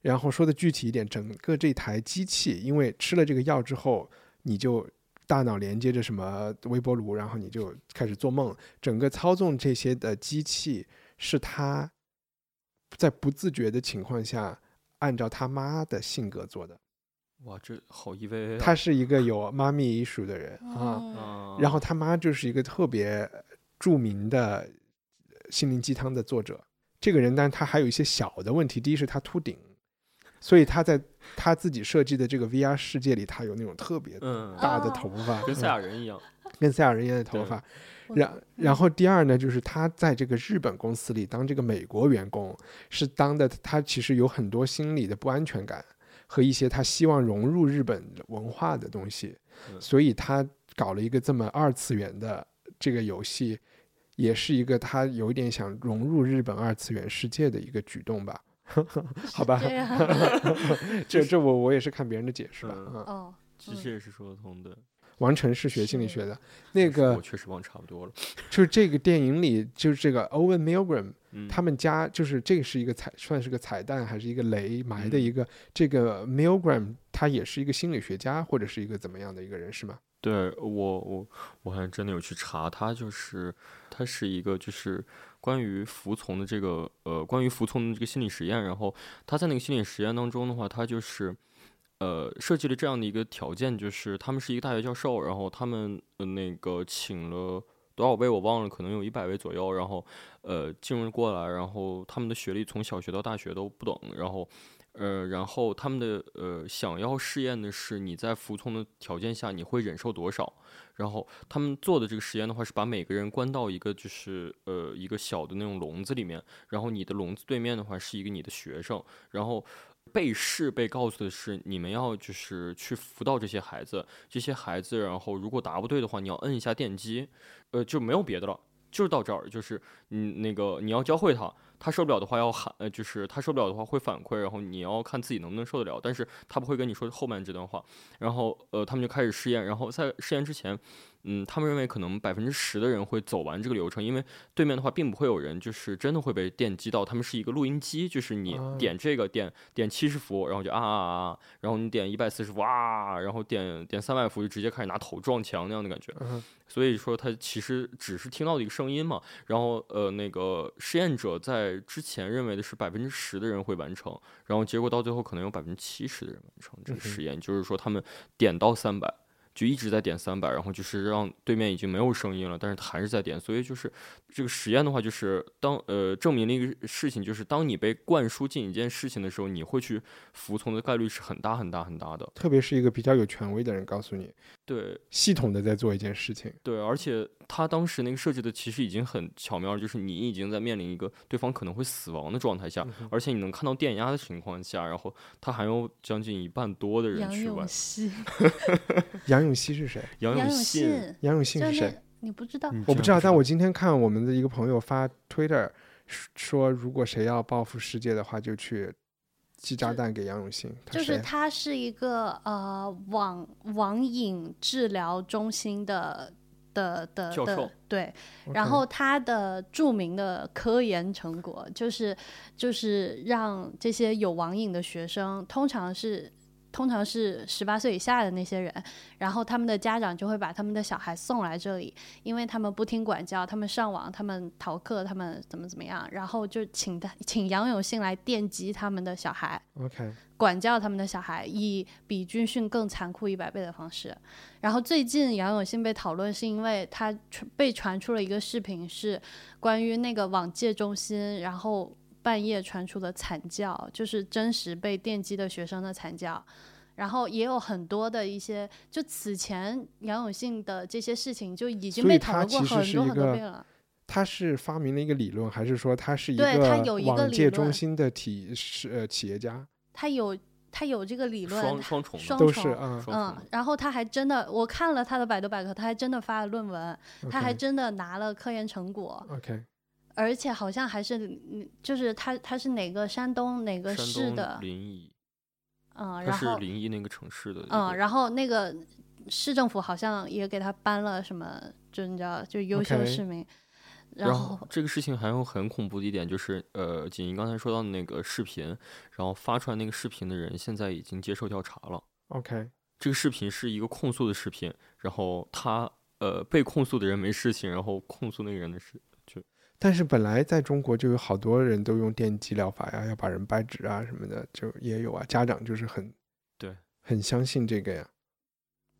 然后说的具体一点，整个这台机器，因为吃了这个药之后，你就大脑连接着什么微波炉，然后你就开始做梦。整个操纵这些的机器是他在不自觉的情况下，按照他妈的性格做的。哇，这好 EVA 啊。他是一个有妈咪 issue 的人啊。然后他妈就是一个特别著名的心灵鸡汤的作者。这个人，但他还有一些小的问题。第一是他秃顶，所以他在他自己设计的这个 VR 世界里，他有那种特别嗯，大的哦头发，跟赛嗯亚人一样。跟赛亚人一样的头发。然然后第二呢，就是他在这个日本公司里当这个美国员工，是当的他其实有很多心理的不安全感和一些他希望融入日本文化的东西，嗯所以他搞了一个这么二次元的这个游戏，也是一个他有一点想融入日本二次元世界的一个举动吧。*laughs* 好吧，*laughs* 这这这我我也是看别人的解释吧。哦，其实也是说得通的。王晨是学心理学的，那个我确实忘差不多了。*laughs* 就是这个电影里，就是这个 Owen Milgram，嗯，他们家就是这个是一个彩，算是个彩蛋，还是一个雷埋的嗯一个。这个 Milgram 他也是一个心理学家，或者是一个怎么样的一个人，是吗？对我我我还真的有去查，他就是他是一个就是关于服从的这个呃关于服从的这个心理实验，然后他在那个心理实验当中的话，他就是呃设计了这样的一个条件，就是他们是一个大学教授，然后他们呃那个请了。多少位我忘了，可能有一百位左右，然后呃进入过来，然后他们的学历从小学到大学都不等，然后呃，然后他们的呃想要试验的是你在服从的条件下你会忍受多少。然后他们做的这个实验的话是把每个人关到一个就是呃一个小的那种笼子里面，然后你的笼子对面的话是一个你的学生，然后被试被告诉的是你们要就是去辅导这些孩子，这些孩子然后如果答不对的话，你要摁一下电击，呃就没有别的了，就是到这儿，就是你那个你要教会他。他受不了的话要喊，呃，就是他受不了的话会反馈，然后你要看自己能不能受得了，但是他不会跟你说后半这段话。然后，呃，他们就开始试验，然后在试验之前，嗯，他们认为可能百分之十的人会走完这个流程，因为对面的话并不会有人就是真的会被电击到，他们是一个录音机，就是你点这个点点七十伏，然后就啊啊啊，然后你点一百四十伏啊，然后点点三百伏就直接开始拿头撞墙那样的感觉。所以说他其实只是听到的一个声音嘛，然后呃那个实验者在之前认为的是百分之十的人会完成，然后结果到最后可能有百分之七十的人完成这个实验，就是说他们点到三百。就一直在点三百，然后就是让对面已经没有声音了，但是他还是在点，所以就是这个实验的话，就是当呃证明了一个事情，就是当你被灌输进一件事情的时候，你会去服从的概率是很大很大很大的。特别是一个比较有权威的人告诉你，对，系统的在做一件事情，对，而且他当时那个设计的其实已经很巧妙，就是你已经在面临一个对方可能会死亡的状态下，而且你能看到电压的情况下，然后他还有将近一半多的人去玩。杨永熙是谁？杨永信 *laughs* *laughs* 杨永信是谁？你不知道？我不知道。但我今天看我们的一个朋友发 Twitter 说，如果谁要报复世界的话，就去寄炸弹给杨永信。就是他是一个呃网网瘾治疗中心的的的的对，然后他的著名的科研成果就是就是让这些有网瘾的学生，通常是。通常是十八岁以下的那些人，然后他们的家长就会把他们的小孩送来这里，因为他们不听管教，他们上网，他们逃课，他们怎么怎么样，然后就请他请杨永信来电击他们的小孩，OK，管教他们的小孩，以比军训更残酷一百倍的方式。然后最近杨永信被讨论，是因为他被传出了一个视频，是关于那个网戒中心，然后。半夜传出的惨叫，就是真实被电击的学生的惨叫，然后也有很多的一些，就此前杨永信的这些事情就已经被讨论过很多很多遍了。他是发明了一个理论，还是说他是一个网界中心的体是呃企业家？他有他有这个理论，双双重双都是嗯，然后他还真的，我看了他的百度百科，他还真的发了论文，他还真的拿了科研成果。OK。而且好像还是，嗯，就是他他是哪个山东哪个市的？临沂。嗯，然后是临沂那个城市的。嗯，然后那个市政府好像也给他颁了什么，就你知道，就优秀市民。然后这个事情还有很恐怖的一点就是，呃，锦怡刚才说到的那个视频，然后发出来那个视频的人现在已经接受调查了。OK，这个视频是一个控诉的视频，然后他呃被控诉的人没事情，然后控诉那个人的事。但是本来在中国就有好多人都用电击疗法呀，要把人掰直啊什么的，就也有啊。家长就是很，对，很相信这个呀。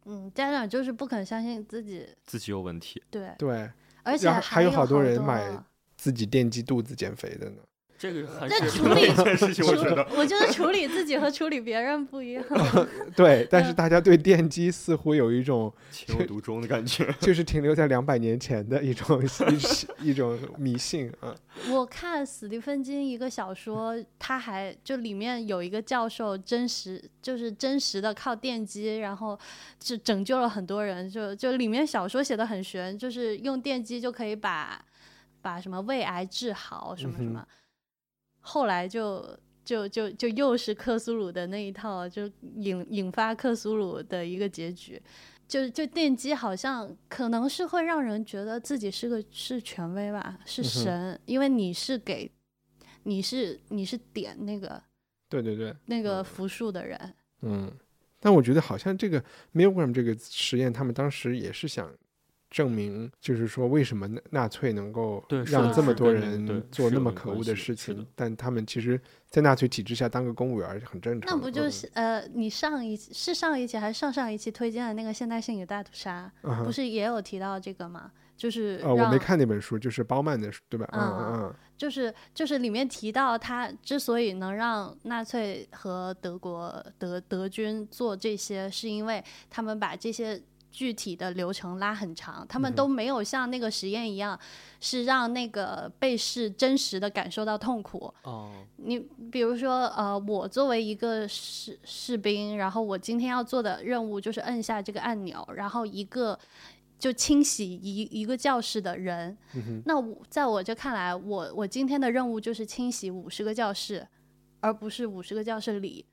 嗯，家长就是不肯相信自己，自己有问题。对对，而且还有好多人买自己电击肚子减肥的呢。这个很是处理事情，我觉得，我觉得处理自己和处理别人不一样。*laughs* 对，但是大家对电击似乎有一种情有独钟的感觉，就是停留在两百年前的一种一一种迷信啊。我看史蒂芬金一个小说，他还就里面有一个教授，真实就是真实的靠电击，然后就拯救了很多人。就就里面小说写的很玄，就是用电击就可以把把什么胃癌治好，什么什么。后来就就就就又是克苏鲁的那一套，就引引发克苏鲁的一个结局，就就电击好像可能是会让人觉得自己是个是权威吧，是神，因为你是给你是你是点那个，对对对，那个符数的人，嗯，但我觉得好像这个 Milgram 这个实验，他们当时也是想。证明就是说，为什么纳纳粹能够让这么多人做那么可恶的事情？但他们其实，在纳粹体制下当个公务员很正常。那不就是呃，你上一是上一期还是上上一期推荐的那个现代性与大屠杀，不是也有提到这个吗？就是呃，我没看那本书，就是包曼的书，对吧？嗯嗯嗯嗯，就是就是里面提到，他之所以能让纳粹和德国德德军做这些，是因为他们把这些具体的流程拉很长，他们都没有像那个实验一样，是让那个被试真实的感受到痛苦。哦，你比如说，呃，我作为一个士士兵，然后我今天要做的任务就是摁下这个按钮，然后一个就清洗一一个教室的人。那我在我这看来，我我今天的任务就是清洗五十个教室，而不是五十个教室里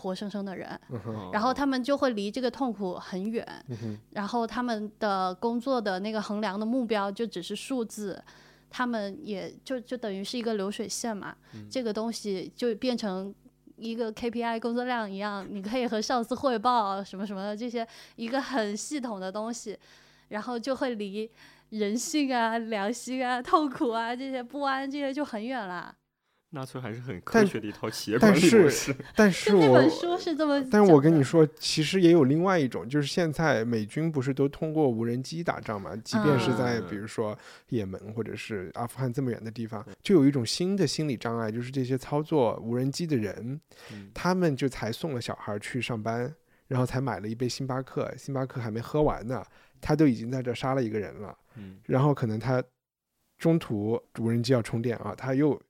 活生生的人。然后他们就会离这个痛苦很远，然后他们的工作的那个衡量的目标就只是数字，他们也就就等于是一个流水线嘛，嗯这个东西就变成一个 KPI 工作量一样，你可以和上司汇报什么什么的这些一个很系统的东西，然后就会离人性啊、良心啊、痛苦啊这些不安这些就很远了。纳粹还是很科学的一套企业管但理模是式。但是就那我本书是这么，但我跟你，说，其实也有另外一种，就是现在美军不是都通过无人机打仗嘛？即便是在嗯比如说也门或者是阿富汗这么远的地方，就有一种新的心理障碍，就是这些操作无人机的人，嗯他们就才送了小孩去上班，然后才买了一杯星巴克，星巴克还没喝完呢，他都已经在这杀了一个人了。嗯然后可能他中途无人机要充电啊，他又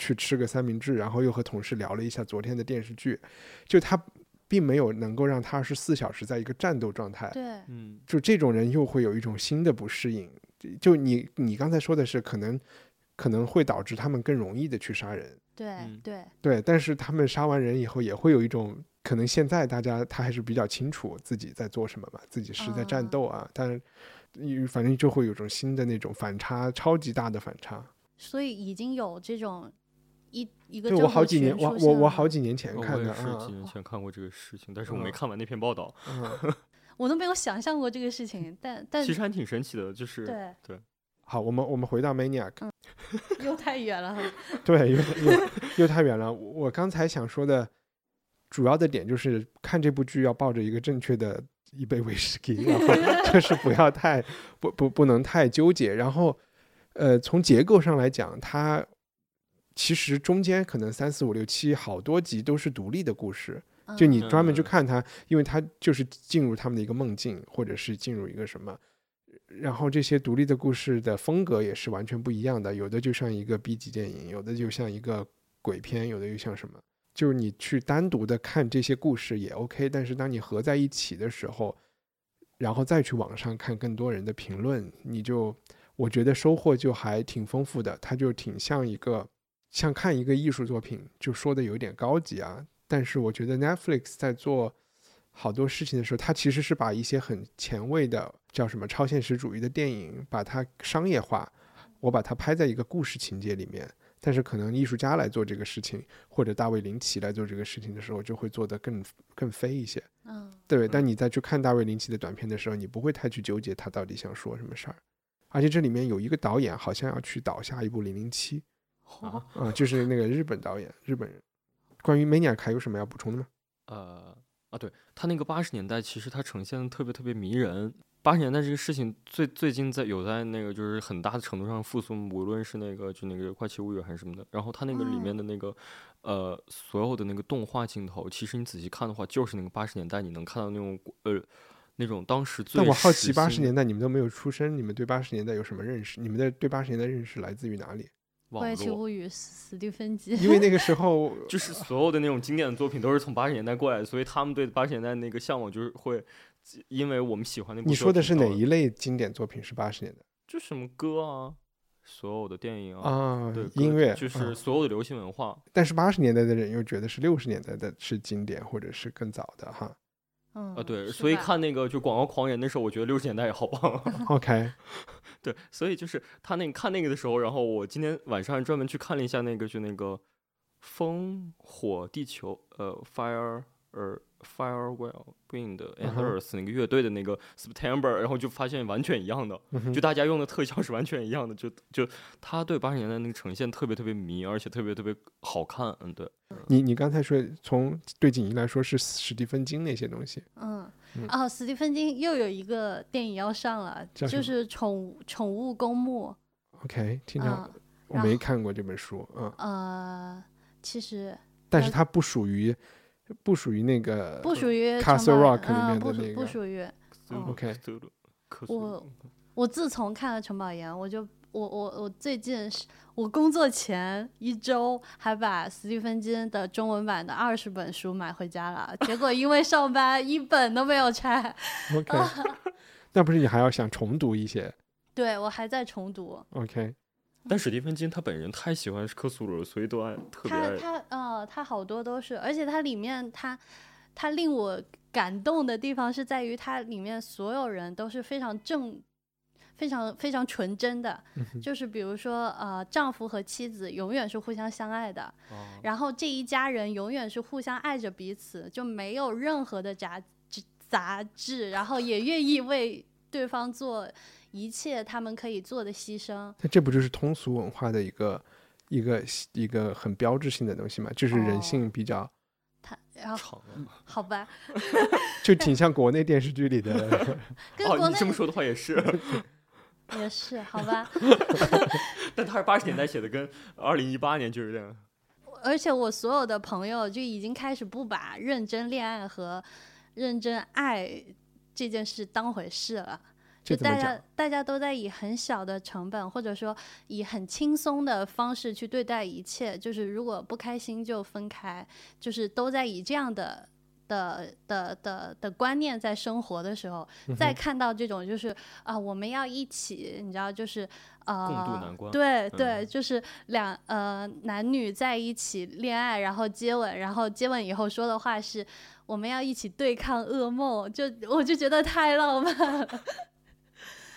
去吃个三明治，然后又和同事聊了一下昨天的电视剧，就他并没有能够让他二十四小时在一个战斗状态，对，嗯就这种人又会有一种新的不适应。就你你刚才说的是可能可能会导致他们更容易的去杀人，对嗯对，对，但是他们杀完人以后也会有一种。可能现在大家他还是比较清楚自己在做什么嘛，自己是在战啊斗啊，但是嗯反正就会有种新的那种反差，超级大的反差。所以已经有这种一一个对我好几年，我我我好几年前哦看的是几啊年前看过这个事情，但是我没嗯看完那篇报道。嗯，*laughs* 我都没有想象过这个事情，但但其实还挺神奇的，就是对对 *laughs* 好，我们我们回到 Maniac，又太远了。*laughs* 对，又又又太远了。我我刚才想说的主要的点就是看这部剧要抱着一个正确的一杯威士忌，然后就是不要太不不不能太纠结。然后呃，从结构上来讲，它其实中间可能三四五六七好多集都是独立的故事，就你专门去嗯看它，因为它就是进入他们的一个梦境，或者是进入一个什么。然后这些独立的故事的风格也是完全不一样的，有的就像一个 B 级电影，有的就像一个鬼片，有的又像什么。就是你去单独的看这些故事也 OK，但是当你合在一起的时候，然后再去网上看更多人的评论，你就我觉得收获就还挺丰富的。它就挺像一个像看一个艺术作品，就说的有点高级啊。但是我觉得 Netflix 在做好多事情的时候，它其实是把一些很前卫的叫什么超现实主义的电影，把它商业化，我把它拍在一个故事情节里面。但是可能艺术家来做这个事情，或者大卫林奇来做这个事情的时候，就会做得更更飞一些。嗯对，但嗯你再去看大卫林奇的短片的时候，你不会太去纠结他到底想说什么事儿。而且这里面有一个导演好像要去导下一部《零零七啊》*laughs* 啊，就是那个日本导演，日本人。关于 Maniac 还有什么要补充的吗？呃啊，对他那个八十年代，其实他呈现的特别特别迷人。八十年代这个事情最最近在有在那个就是很大的程度上复苏，无论是那个就那个《怪奇物语》还是什么的。然后他那个里面的那个、呃所有的那个动画镜头，其实你仔细看的话，就是那个八十年代你能看到那种呃那种当时最但我好奇，八十年代你们都没有出生，你们对八十年代有什么认识？你们的对八十年代认识来自于哪里？网怪奇络，物语史蒂芬吉，因为那个时候 *laughs* 就是所有的那种经典的作品都是从八十年代过来的，所以他们对八十年代那个向往就是会，因为我们喜欢那部你说的是哪一？类经典作品是八十年代就什么歌啊，所有的电影啊，啊对，？音乐就是啊所有的流行文化。但是八十年代的人又觉得是六十年代的是经典，或者是更早的哈。嗯啊，对，所以看那个就广告狂人的时候，我觉得六十年代也好棒。*laughs* *laughs* OK，对，所以就是他那个看那个的时候，然后我今天晚上还专门去看了一下那个，就那个烽火地球，呃，Fire 呃 Fire Well Wind and Earth 那个乐队的那个 September，然后就发现完全一样的，就大家用的特效是完全一样的，就就他对八十年代那个呈现特别特别迷，而且特别特别好看。嗯，对，你你刚才说从对景怡来说是史蒂芬金那些东西，嗯，哦，史蒂芬金又有一个电影要上了，就是宠物宠物公墓。OK，听着、嗯，我没看过这本书，嗯，呃，其实但是它不属于不属于那个不属于 Castle Rock 里嗯不属面的那个不属于。嗯 OK 我我自从看了《城堡岩》，我就我我我最近是我工作前一周还把斯蒂芬金的中文版的二十本书买回家了，结果因为上班一本都没有拆。*laughs* OK，*laughs* 那不是你还要想重读一些对我还在重读，？OK，但史蒂芬金他本人太喜欢克苏鲁了，所以都爱特别他爱。他呃他好多都是，而且它里面他他令我感动的地方是在于它里面所有人都是非常正。非常非常纯真的，就是比如说，呃，丈夫和妻子永远是互相相爱的，哦然后这一家人永远是互相爱着彼此，就没有任何的杂杂质，然后也愿意为对方做一切他们可以做的牺牲。那这不就是通俗文化的一个一个一个很标志性的东西嘛？就是人哦性比较，他然后好吧 *laughs* *laughs* 就挺像国内电视剧里的。哦，跟国内你这么说的话也是，*laughs* 也是好吧，但他是八十年代写的，跟二零一八年就有点。而且我所有的朋友就已经开始不把认真恋爱和认真爱这件事当回事了。就大家大家都在以很小的成本，或者说以很轻松的方式去对待一切，就是如果不开心就分开，就是都在以这样的。的的的的观念在生活的时候，嗯再看到这种就是啊、我们要一起，你知道，就是呃，共度难关对对，嗯就是两呃男女在一起恋爱，然后接吻，然后接吻以后说的话是我们要一起对抗噩梦，就我就觉得太浪漫了。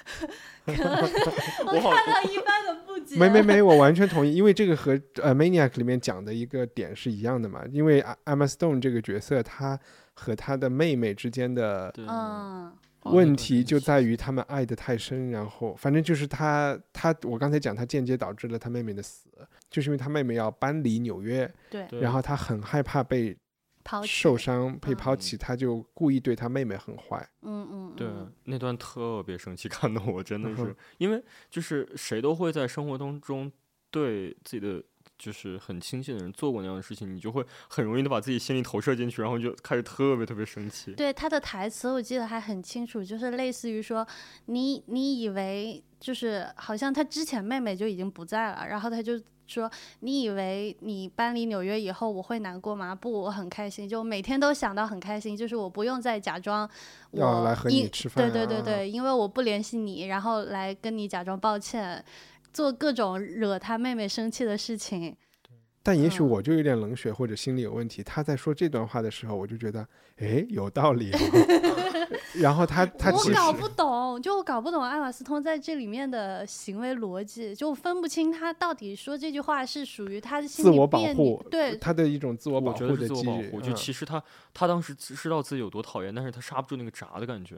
*laughs* 可能 *laughs* 我我好看到一般的不解，没没没，我完全同意，因为这个和呃《Maniac》里面讲的一个点是一样的嘛。因为啊 Emma Stone 这个角色，她和她的妹妹之间的，问题就在于他们爱的太深，然后反正就是他他我刚才讲，他间接导致了他妹妹的死，就是因为他妹妹要搬离纽约，对，对。然后他很害怕被抛受，伤、被抛嗯弃，他就故意对他妹妹很坏。嗯嗯，对嗯那段特别生气，*laughs* 看得我真的是嗯，因为就是谁都会在生活当中对自己的就是很亲近的人做过那样的事情，你就会很容易的把自己心里投射进去，然后就开始特别特别生气。对他的台词我记得还很清楚，就是类似于说，你你以为就是好像他之前妹妹就已经不在了，然后他就说，你以为你搬离纽约以后我会难过吗？不，我很开心，就每天都想到很开心，就是我不用再假装我要来和你吃饭对对对啊对，因为我不联系你，然后来跟你假装抱歉。做各种惹他妹妹生气的事情，但也许嗯我就有点冷血或者心理有问题。他在说这段话的时候，我就觉得，哎，有道理、哦。*laughs* 然后他他其实我搞不懂，就我搞不懂艾玛斯通在这里面的行为逻辑，就分不清他到底说这句话是属于他的心理自我保护，对，他的一种自我保护的得是自我保护，机制。就嗯其实他他当时知知道自己有多讨厌，但是他刹不住那个闸的感觉。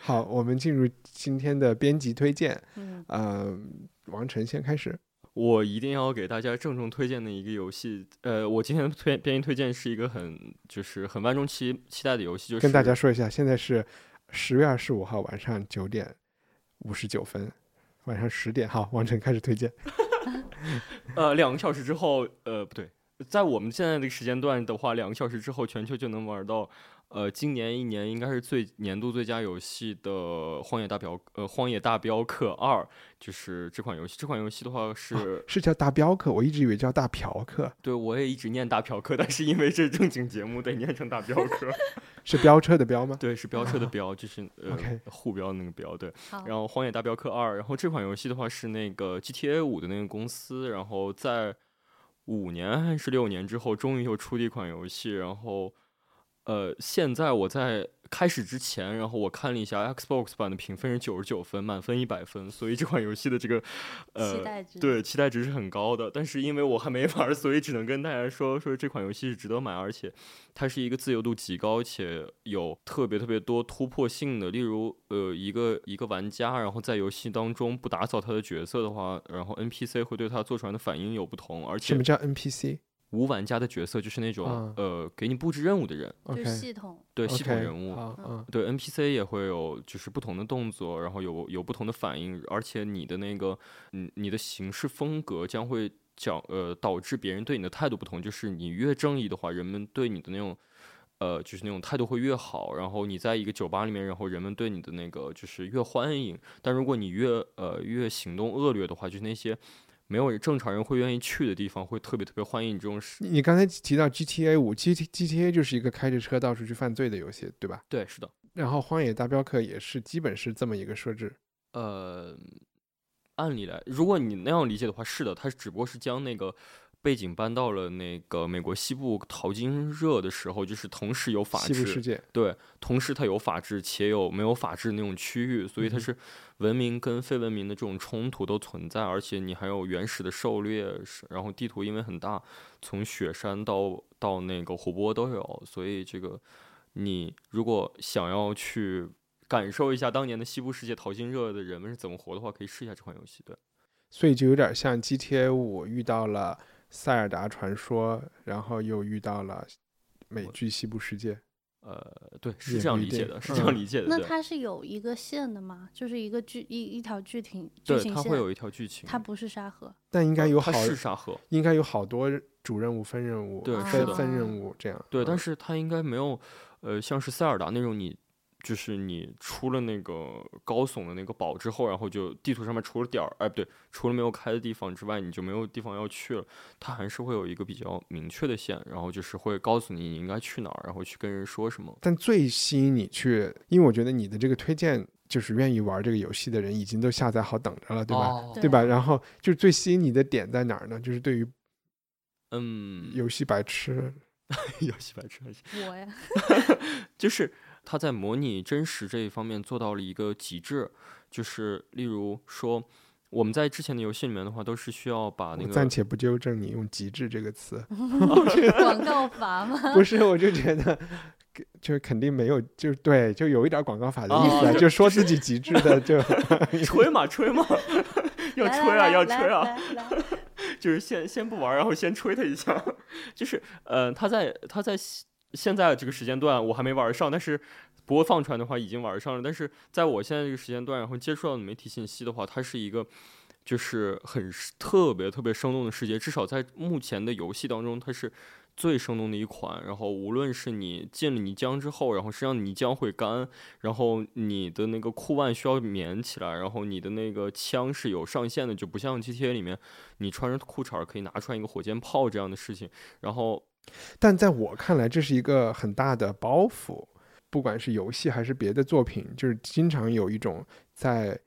好，我们进入今天的编辑推荐。嗯，呃，王晨先开始。我一定要给大家郑重推荐的一个游戏，呃，我今天的推编辑推荐是一个很就是很万众期期待的游戏，就是跟大家说一下，现在是十月二十五号晚上九点五十九分，晚上十点。好，王晨开始推荐。*laughs* 呃，两个小时之后，呃，不对，在我们现在这个时间段的话，两个小时之后，全球就能玩到，呃，今年一年应该是最年度最佳游戏的《荒野大镖》呃，《荒野大镖客二》，就是这款游戏。这款游戏的话是，是叫大镖客，我一直以为叫大嫖客，对我也一直念大嫖客，但是因为这是正经节目，得念成大镖客。*laughs* 是飙车的飙吗？对，是飙车的飙，就是呃 OK 互飙的那个飙，对。然后《荒野大镖客二》，然后这款游戏的话是那个 GTA 五的那个公司，然后在五年还是六年之后，终于又出了一款游戏，然后呃，现在我在开始之前，然后我看了一下 Xbox 版的评分是九十九分，满分一百分，所以这款游戏的这个期呃。待值，对，期待值是很高的，但是因为我还没玩，所以只能跟大家说说这款游戏是值得买，而且它是一个自由度极高且有特别特别多突破性的，例如呃一个一个玩家，然后在游戏当中不打扫他的角色的话，然后 NPC 会对他做出来的反应有不同，而且什么叫 NPC？无玩家的角色，就是那种、啊呃给你布置任务的人，就 OK，是系统。对系统人物。对 NPC 也会有就是不同的动作，然后有有不同的反应，而且你的那个嗯你的行事风格将会讲呃导致别人对你的态度不同，就是你越正义的话，人们对你的那种呃就是那种态度会越好，然后你在一个酒吧里面，然后人们对你的那个就是越欢迎，但如果你越呃越行动恶劣的话，就是那些。没有正常人会愿意去的地方，会特别特别欢迎你这种事。你你刚才提到 GTA 五，G T GTA 就是一个开着车到处去犯罪的游戏，对吧？对，是的。然后《荒野大镖客》也是基本是这么一个设置。呃，按理来，如果你那样理解的话，是的，它只不过是将那个背景搬到了那个美国西部淘金热的时候，就是同时有法治，世界，对，同时它有法治且有没有法治那种区域，所以它是文明跟非文明的这种冲突都存在，而且你还有原始的狩猎，然后地图因为很大，从雪山到到那个湖泊都有，所以这个你如果想要去感受一下当年的西部世界淘金热的人们是怎么活的话，可以试一下这款游戏。对，所以就有点像 GTA 五遇到了塞尔达传说，然后又遇到了美剧西部世界。呃，对，是这样理解的，是这样嗯理解的。对那它是有一个线的吗？就是一个剧一一条剧情剧对，情线，它会有一条剧情，它不是沙盒。但应该有好它，是沙盒，应该有好多主任务、分任务、是对的分分任务这样。对，但嗯是它应该没有，呃，像是塞尔达那种你。就是你出了那个高耸的那个堡之后，然后就地图上面除了点儿，哎，不对，除了没有开的地方之外，你就没有地方要去了。它还是会有一个比较明确的线，然后就是会告诉你你应该去哪儿，然后去跟人说什么。但最吸引你去，因为我觉得你的这个推荐，就是愿意玩这个游戏的人已经都下载好等着了，对吧？哦对吧？然后就是最吸引你的点在哪儿呢？就是对于嗯，游戏白痴，*laughs* 游戏白痴。我呀，*laughs* 就是它在模拟真实这一方面做到了一个极致，就是例如说，我们在之前的游戏里面的话，都是需要把那个暂且不纠正你用“极致”这个词，*laughs* 广告法吗？不是，我就觉得。就肯定没有，就对，就有一点广告法的意思就就说自己极致的，就吹 *laughs* 嘛吹嘛，*laughs* 要吹啊要吹啊，就是先先不玩，然后先吹他一下，就是呃，他在他在现在这个时间段我还没玩上，但是播放出来的话已经玩上了，但是在我现在这个时间段，然后接触到的媒体信息的话，它是一个。就是很特别特别生动的世界，至少在目前的游戏当中，它是最生动的一款。然后无论是你进了泥浆之后，然后实际上泥浆会干，然后你的那个裤腕需要棉起来，然后你的那个枪是有上限的，就不像 GTA 里面你穿着裤衩可以拿出来一个火箭炮这样的事情。然后但在我看来，这是一个很大的包袱，不管是游戏还是别的作品，就是经常有一种在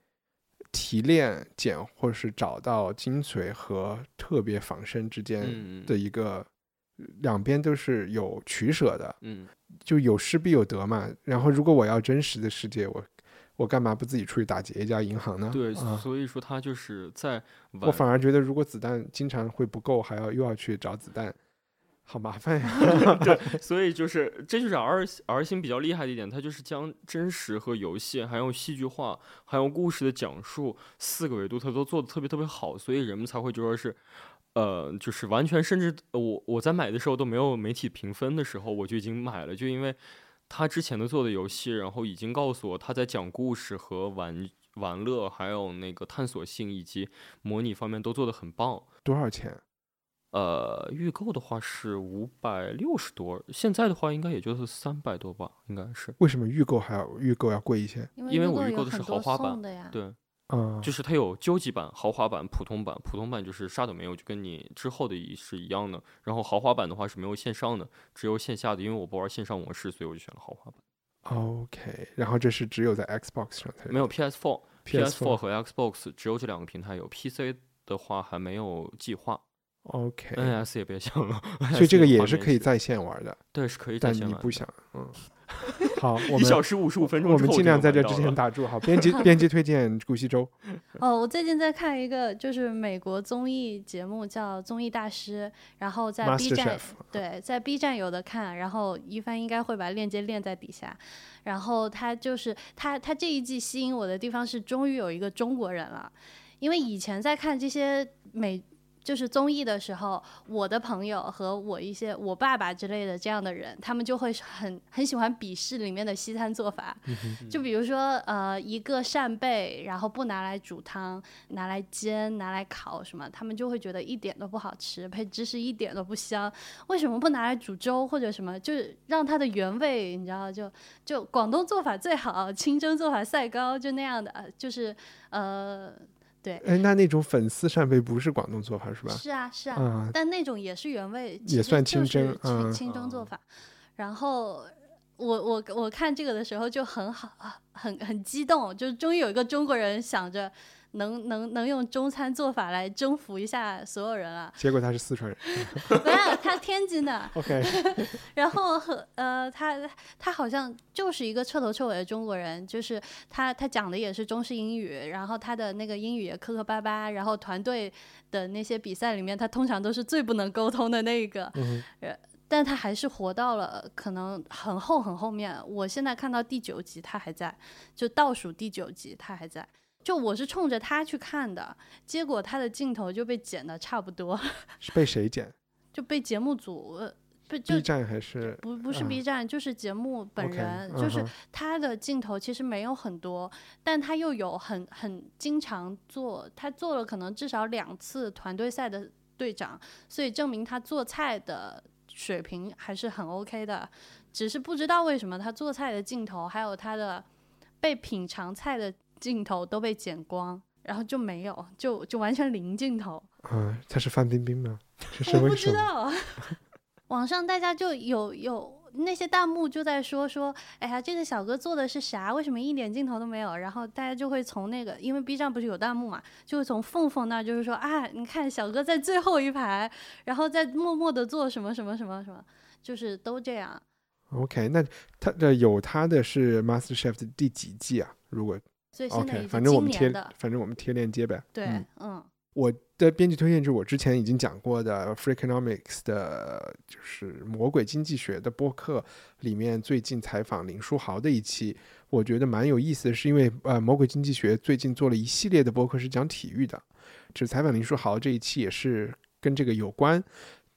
提炼、捡或是找到精髓和特别仿生之间嗯的一个，两边都是有取舍的，嗯，就有失必有得嘛。然后，如果我要真实的世界，我我干嘛不自己出去打劫一家银行呢？对，啊，所以说他就是在我反而觉得，如果子弹经常会不够，还要又要去找子弹，好麻烦呀。*laughs* 对所以就是，这就是 R R 星比较厉害的一点，它就是将真实和游戏，还有戏剧化，还有故事的讲述四个维度，它都做的特别特别好，所以人们才会觉得是，呃，就是完全甚至呃我我在买的时候都没有媒体评分的时候，我就已经买了，就因为他之前的做的游戏，然后已经告诉我他在讲故事和玩玩乐，还有那个探索性以及模拟方面都做的很棒。多少钱？呃，预购的话是五百六十多，现在的话应该也就是三百多吧，应该是。为什么预购还要预购要贵一些？因为我预购的是豪华版的呀。对，嗯、就是它有究极版、豪华版、普通版。普通版就是啥都没有，就跟你之后的一是一样的。然后豪华版的话是没有线上的，只有线下的。因为我不玩线上模式，所以我就选了豪华版。OK，然后这是只有在 Xbox 上才有没有 PS4、PS4 PS4 和 Xbox 只有这两个平台有，PC 的话还没有计划。OK，、NS 也别想了，所以这个也是可以在线玩的，对是可以在线玩但你不想，嗯。好，*laughs* 我一小们时五十五分钟我们尽量在这之前打住。好，*laughs* 编辑编辑推荐顾惜舟，*laughs* 哦，我最近在看一个就是美国综艺节目叫《综艺大师》，然后在 B 站对，在 B 站有的看，然后一帆应该会把链接链在底下。然后他就是他他这一季吸引我的地方是终于有一个中国人了，因为以前在看这些美就是综艺的时候，我的朋友和我一些我爸爸之类的这样的人，他们就会很很喜欢鄙视里面的西餐做法。就比如说，呃，一个扇贝，然后不拿来煮汤，拿来煎、拿来烤什么，他们就会觉得一点都不好吃，配芝士一点都不香。为什么不拿来煮粥或者什么？就是让它的原味，你知道，就就广东做法最好，清蒸做法赛高，就那样的，就是呃。对，哎，那那种粉丝扇贝不是广东做法是吧？是啊，是啊，嗯但那种也是原味，也算清蒸清嗯清蒸做法。然后我我我看这个的时候就很好，啊很很激动，就是终于有一个中国人想着能能能用中餐做法来征服一下所有人了。结果他是四川人。*laughs* 没有，他天津的，OK，*laughs* 然后和呃，他他好像就是一个彻头彻尾的中国人，就是他他讲的也是中式英语，然后他的那个英语也磕磕巴巴，然后团队的那些比赛里面，他通常都是最不能沟通的那一个，嗯呃但他还是活到了可能很后很后面。我现在看到第九集，他还在，就倒数第九集他还在。就我是冲着他去看的，结果他的镜头就被剪的差不多，*laughs* 是被谁剪就被节目组呃不就？B 站还是？不不是啊 B 站，就是节目本人就是他的镜头其实没有很多，但他又有很很经常做，他做了可能至少两次团队赛的队长，所以证明他做菜的水平还是很 OK 的，只是不知道为什么他做菜的镜头还有他的被品尝菜的镜头都被剪光。然后就没有，就就完全零镜头。啊，他是范冰冰吗？是 *laughs* 我不身为什么？知道，网上大家就有有那些弹幕就在说说，哎呀，这个小哥做的是啥？为什么一点镜头都没有？然后大家就会从那个，因为 B 站不是有弹幕嘛，就会从凤凤那儿就是说啊，你看小哥在最后一排，然后在默默的做什么什么什么什么，就是都这样。OK，那他的有他的是 Master Chef 的第几季啊？如果所以现在 OK，反正我们贴，，反正我们贴链接呗。对，嗯嗯我的编辑推荐就是我之前已经讲过的 Freakonomics 的，就是魔鬼经济学的播客里面最近采访林书豪的一期，我觉得蛮有意思的，是因为呃魔鬼经济学最近做了一系列的播客是讲体育的，只采访林书豪这一期也是跟这个有关。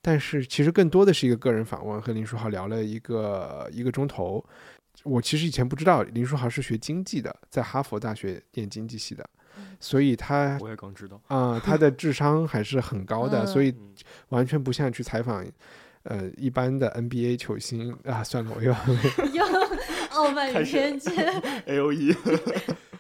但是其实更多的是一个个人访问，和林书豪聊了一个一个钟头。我其实以前不知道林书豪是学经济的，在哈佛大学念经济系的，所以他我也刚知道。啊、他的智商还是很高的，嗯所以嗯完全不像去采访，呃，一般的 NBA 球星啊。算了，我又 *laughs* 又傲慢与偏见，A O E，*laughs*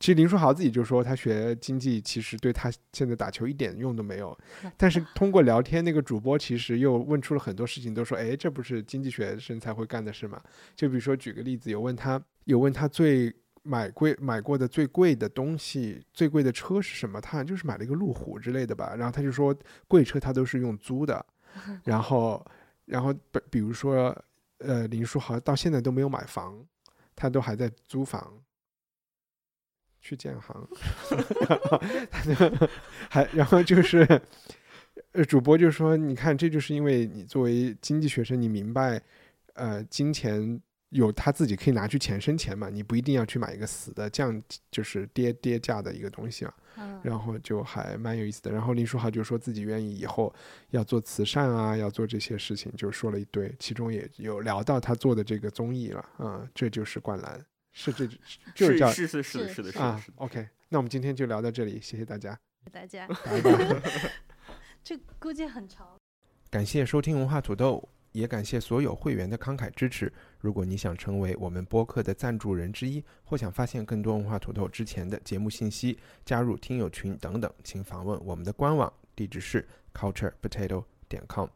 其实林书豪自己就说，他学经济其实对他现在打球一点用都没有。但是通过聊天，那个主播其实又问出了很多事情，都说，哎，这不是经济学生才会干的事吗？就比如说举个例子，有问他，有问他最买贵买过的最贵的东西，最贵的车是什么？他好像就是买了一个路虎之类的吧。然后他就说，贵车他都是用租的。*laughs* 然后，然后比比如说，呃，林书豪到现在都没有买房，他都还在租房。去建行，*laughs* 还然后就是，呃，主播就说，你看，这就是因为你作为经济学生，你明白，呃，金钱有他自己可以拿去钱生钱嘛，你不一定要去买一个死的降，就是跌跌价的一个东西啊。嗯，然后就还蛮有意思的。然后林书豪就说自己愿意以后要做慈善啊，要做这些事情，就说了一堆，其中也有聊到他做的这个综艺了啊、这就是灌篮，是这就是叫是是是的是的是的啊是的。OK，那我们今天就聊到这里，谢谢大家，大家，拜拜。*laughs* 这估计很长。感谢收听文化土豆，也感谢所有会员的慷慨支持。如果你想成为我们播客的赞助人之一，或想发现更多文化土豆之前的节目信息、加入听友群等等，请访问我们的官网，地址是 culturepotato 点 com。